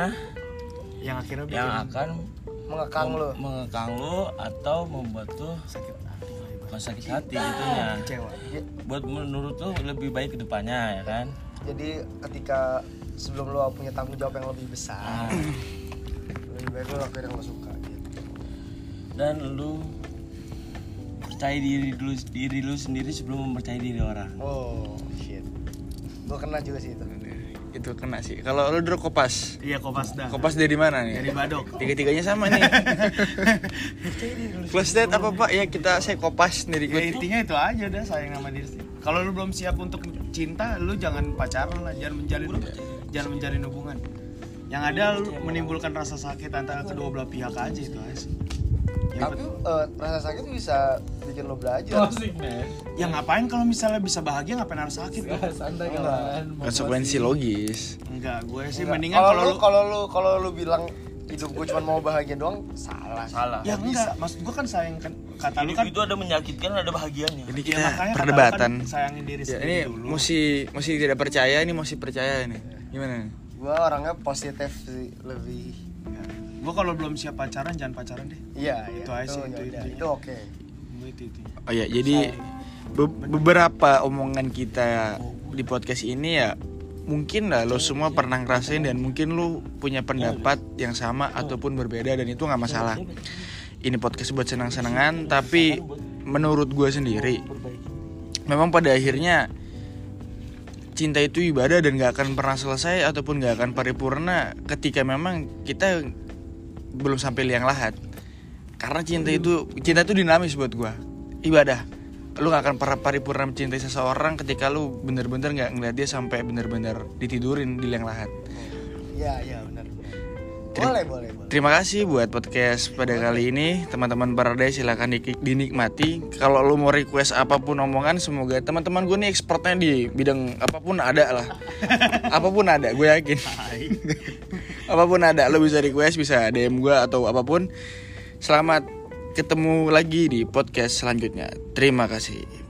yang akhirnya yang bikin akan mengekang lo mengekang lu atau membuat lu sakit hati sakit hati gitunya kecewa. Buat menurut lu lebih baik ke depannya ya kan? Jadi ketika sebelum lo punya tanggung jawab yang lebih besar Ah. lebih baik lo lakuin yang lo suka gitu. Dan lu percaya diri dulu diri lu sendiri sebelum mempercayai diri orang. Oh shit. Gue kena juga sih itu. Itu kena sih. Kalau lu dulu kopas? Iya kopas dah. Kopas dari mana nih? Dari badok. Tiga tiganya sama nih. Close date apa pak? Ya kita saya kopas dari ya intinya itu aja udah sayang sama diri sendiri. Kalau lu belum siap untuk cinta lu jangan pacaran lah. Jangan menjalin jangan menjalin hubungan. Yang ada lu menimbulkan rasa sakit antara kedua belah pihak aja itu aja sih yang tapi eh, rasa sakit bisa bikin lo belajar Ya ngapain kalau misalnya bisa bahagia ngapain harus sakit? Bro? santai konsekuensi logis Enggak, gue sih Enggak. mendingan kalau kalau lu kalau lu kalau lu bilang hidup gue cuma mau bahagia doang salah salah ya enggak, maksud gue kan sayang kan kata lu hidup kan itu ada menyakitkan ada bahagianya ini ya kita lu perdebatan kan sayangin diri ya, sendiri ini dulu. mesti mesti tidak percaya ini mesti percaya ini gimana gue orangnya positif sih lebih Ya. Gue kalau belum siap pacaran jangan pacaran deh. iya Itu iya, aja sih, ya itu intinya. itu oke itu itu. oh ya jadi be- beberapa omongan kita di podcast ini ya mungkin lah lo semua pernah ngerasain dan mungkin lo punya pendapat yang sama ataupun berbeda dan itu nggak masalah. Ini podcast buat senang-senangan tapi menurut gue sendiri memang pada akhirnya cinta itu ibadah dan gak akan pernah selesai ataupun gak akan paripurna ketika memang kita belum sampai liang lahat karena cinta itu cinta itu dinamis buat gua. Ibadah. Lu gak akan pernah paripurna mencintai seseorang ketika lu bener-bener nggak ngeliat dia sampai bener-bener ditidurin di liang lahat. Iya iya benar boleh boleh boleh. Terima kasih buat podcast pada kali ini. Teman-teman Paradise silahkan di- dinikmati. Kalau lu mau request apa pun omongan Semoga teman-teman gue nih expertnya di bidang apa pun ada lah. Apa pun ada gue yakin. Apa pun ada Lu bisa request bisa DM gue atau apa pun Selamat ketemu lagi di podcast selanjutnya. Terima kasih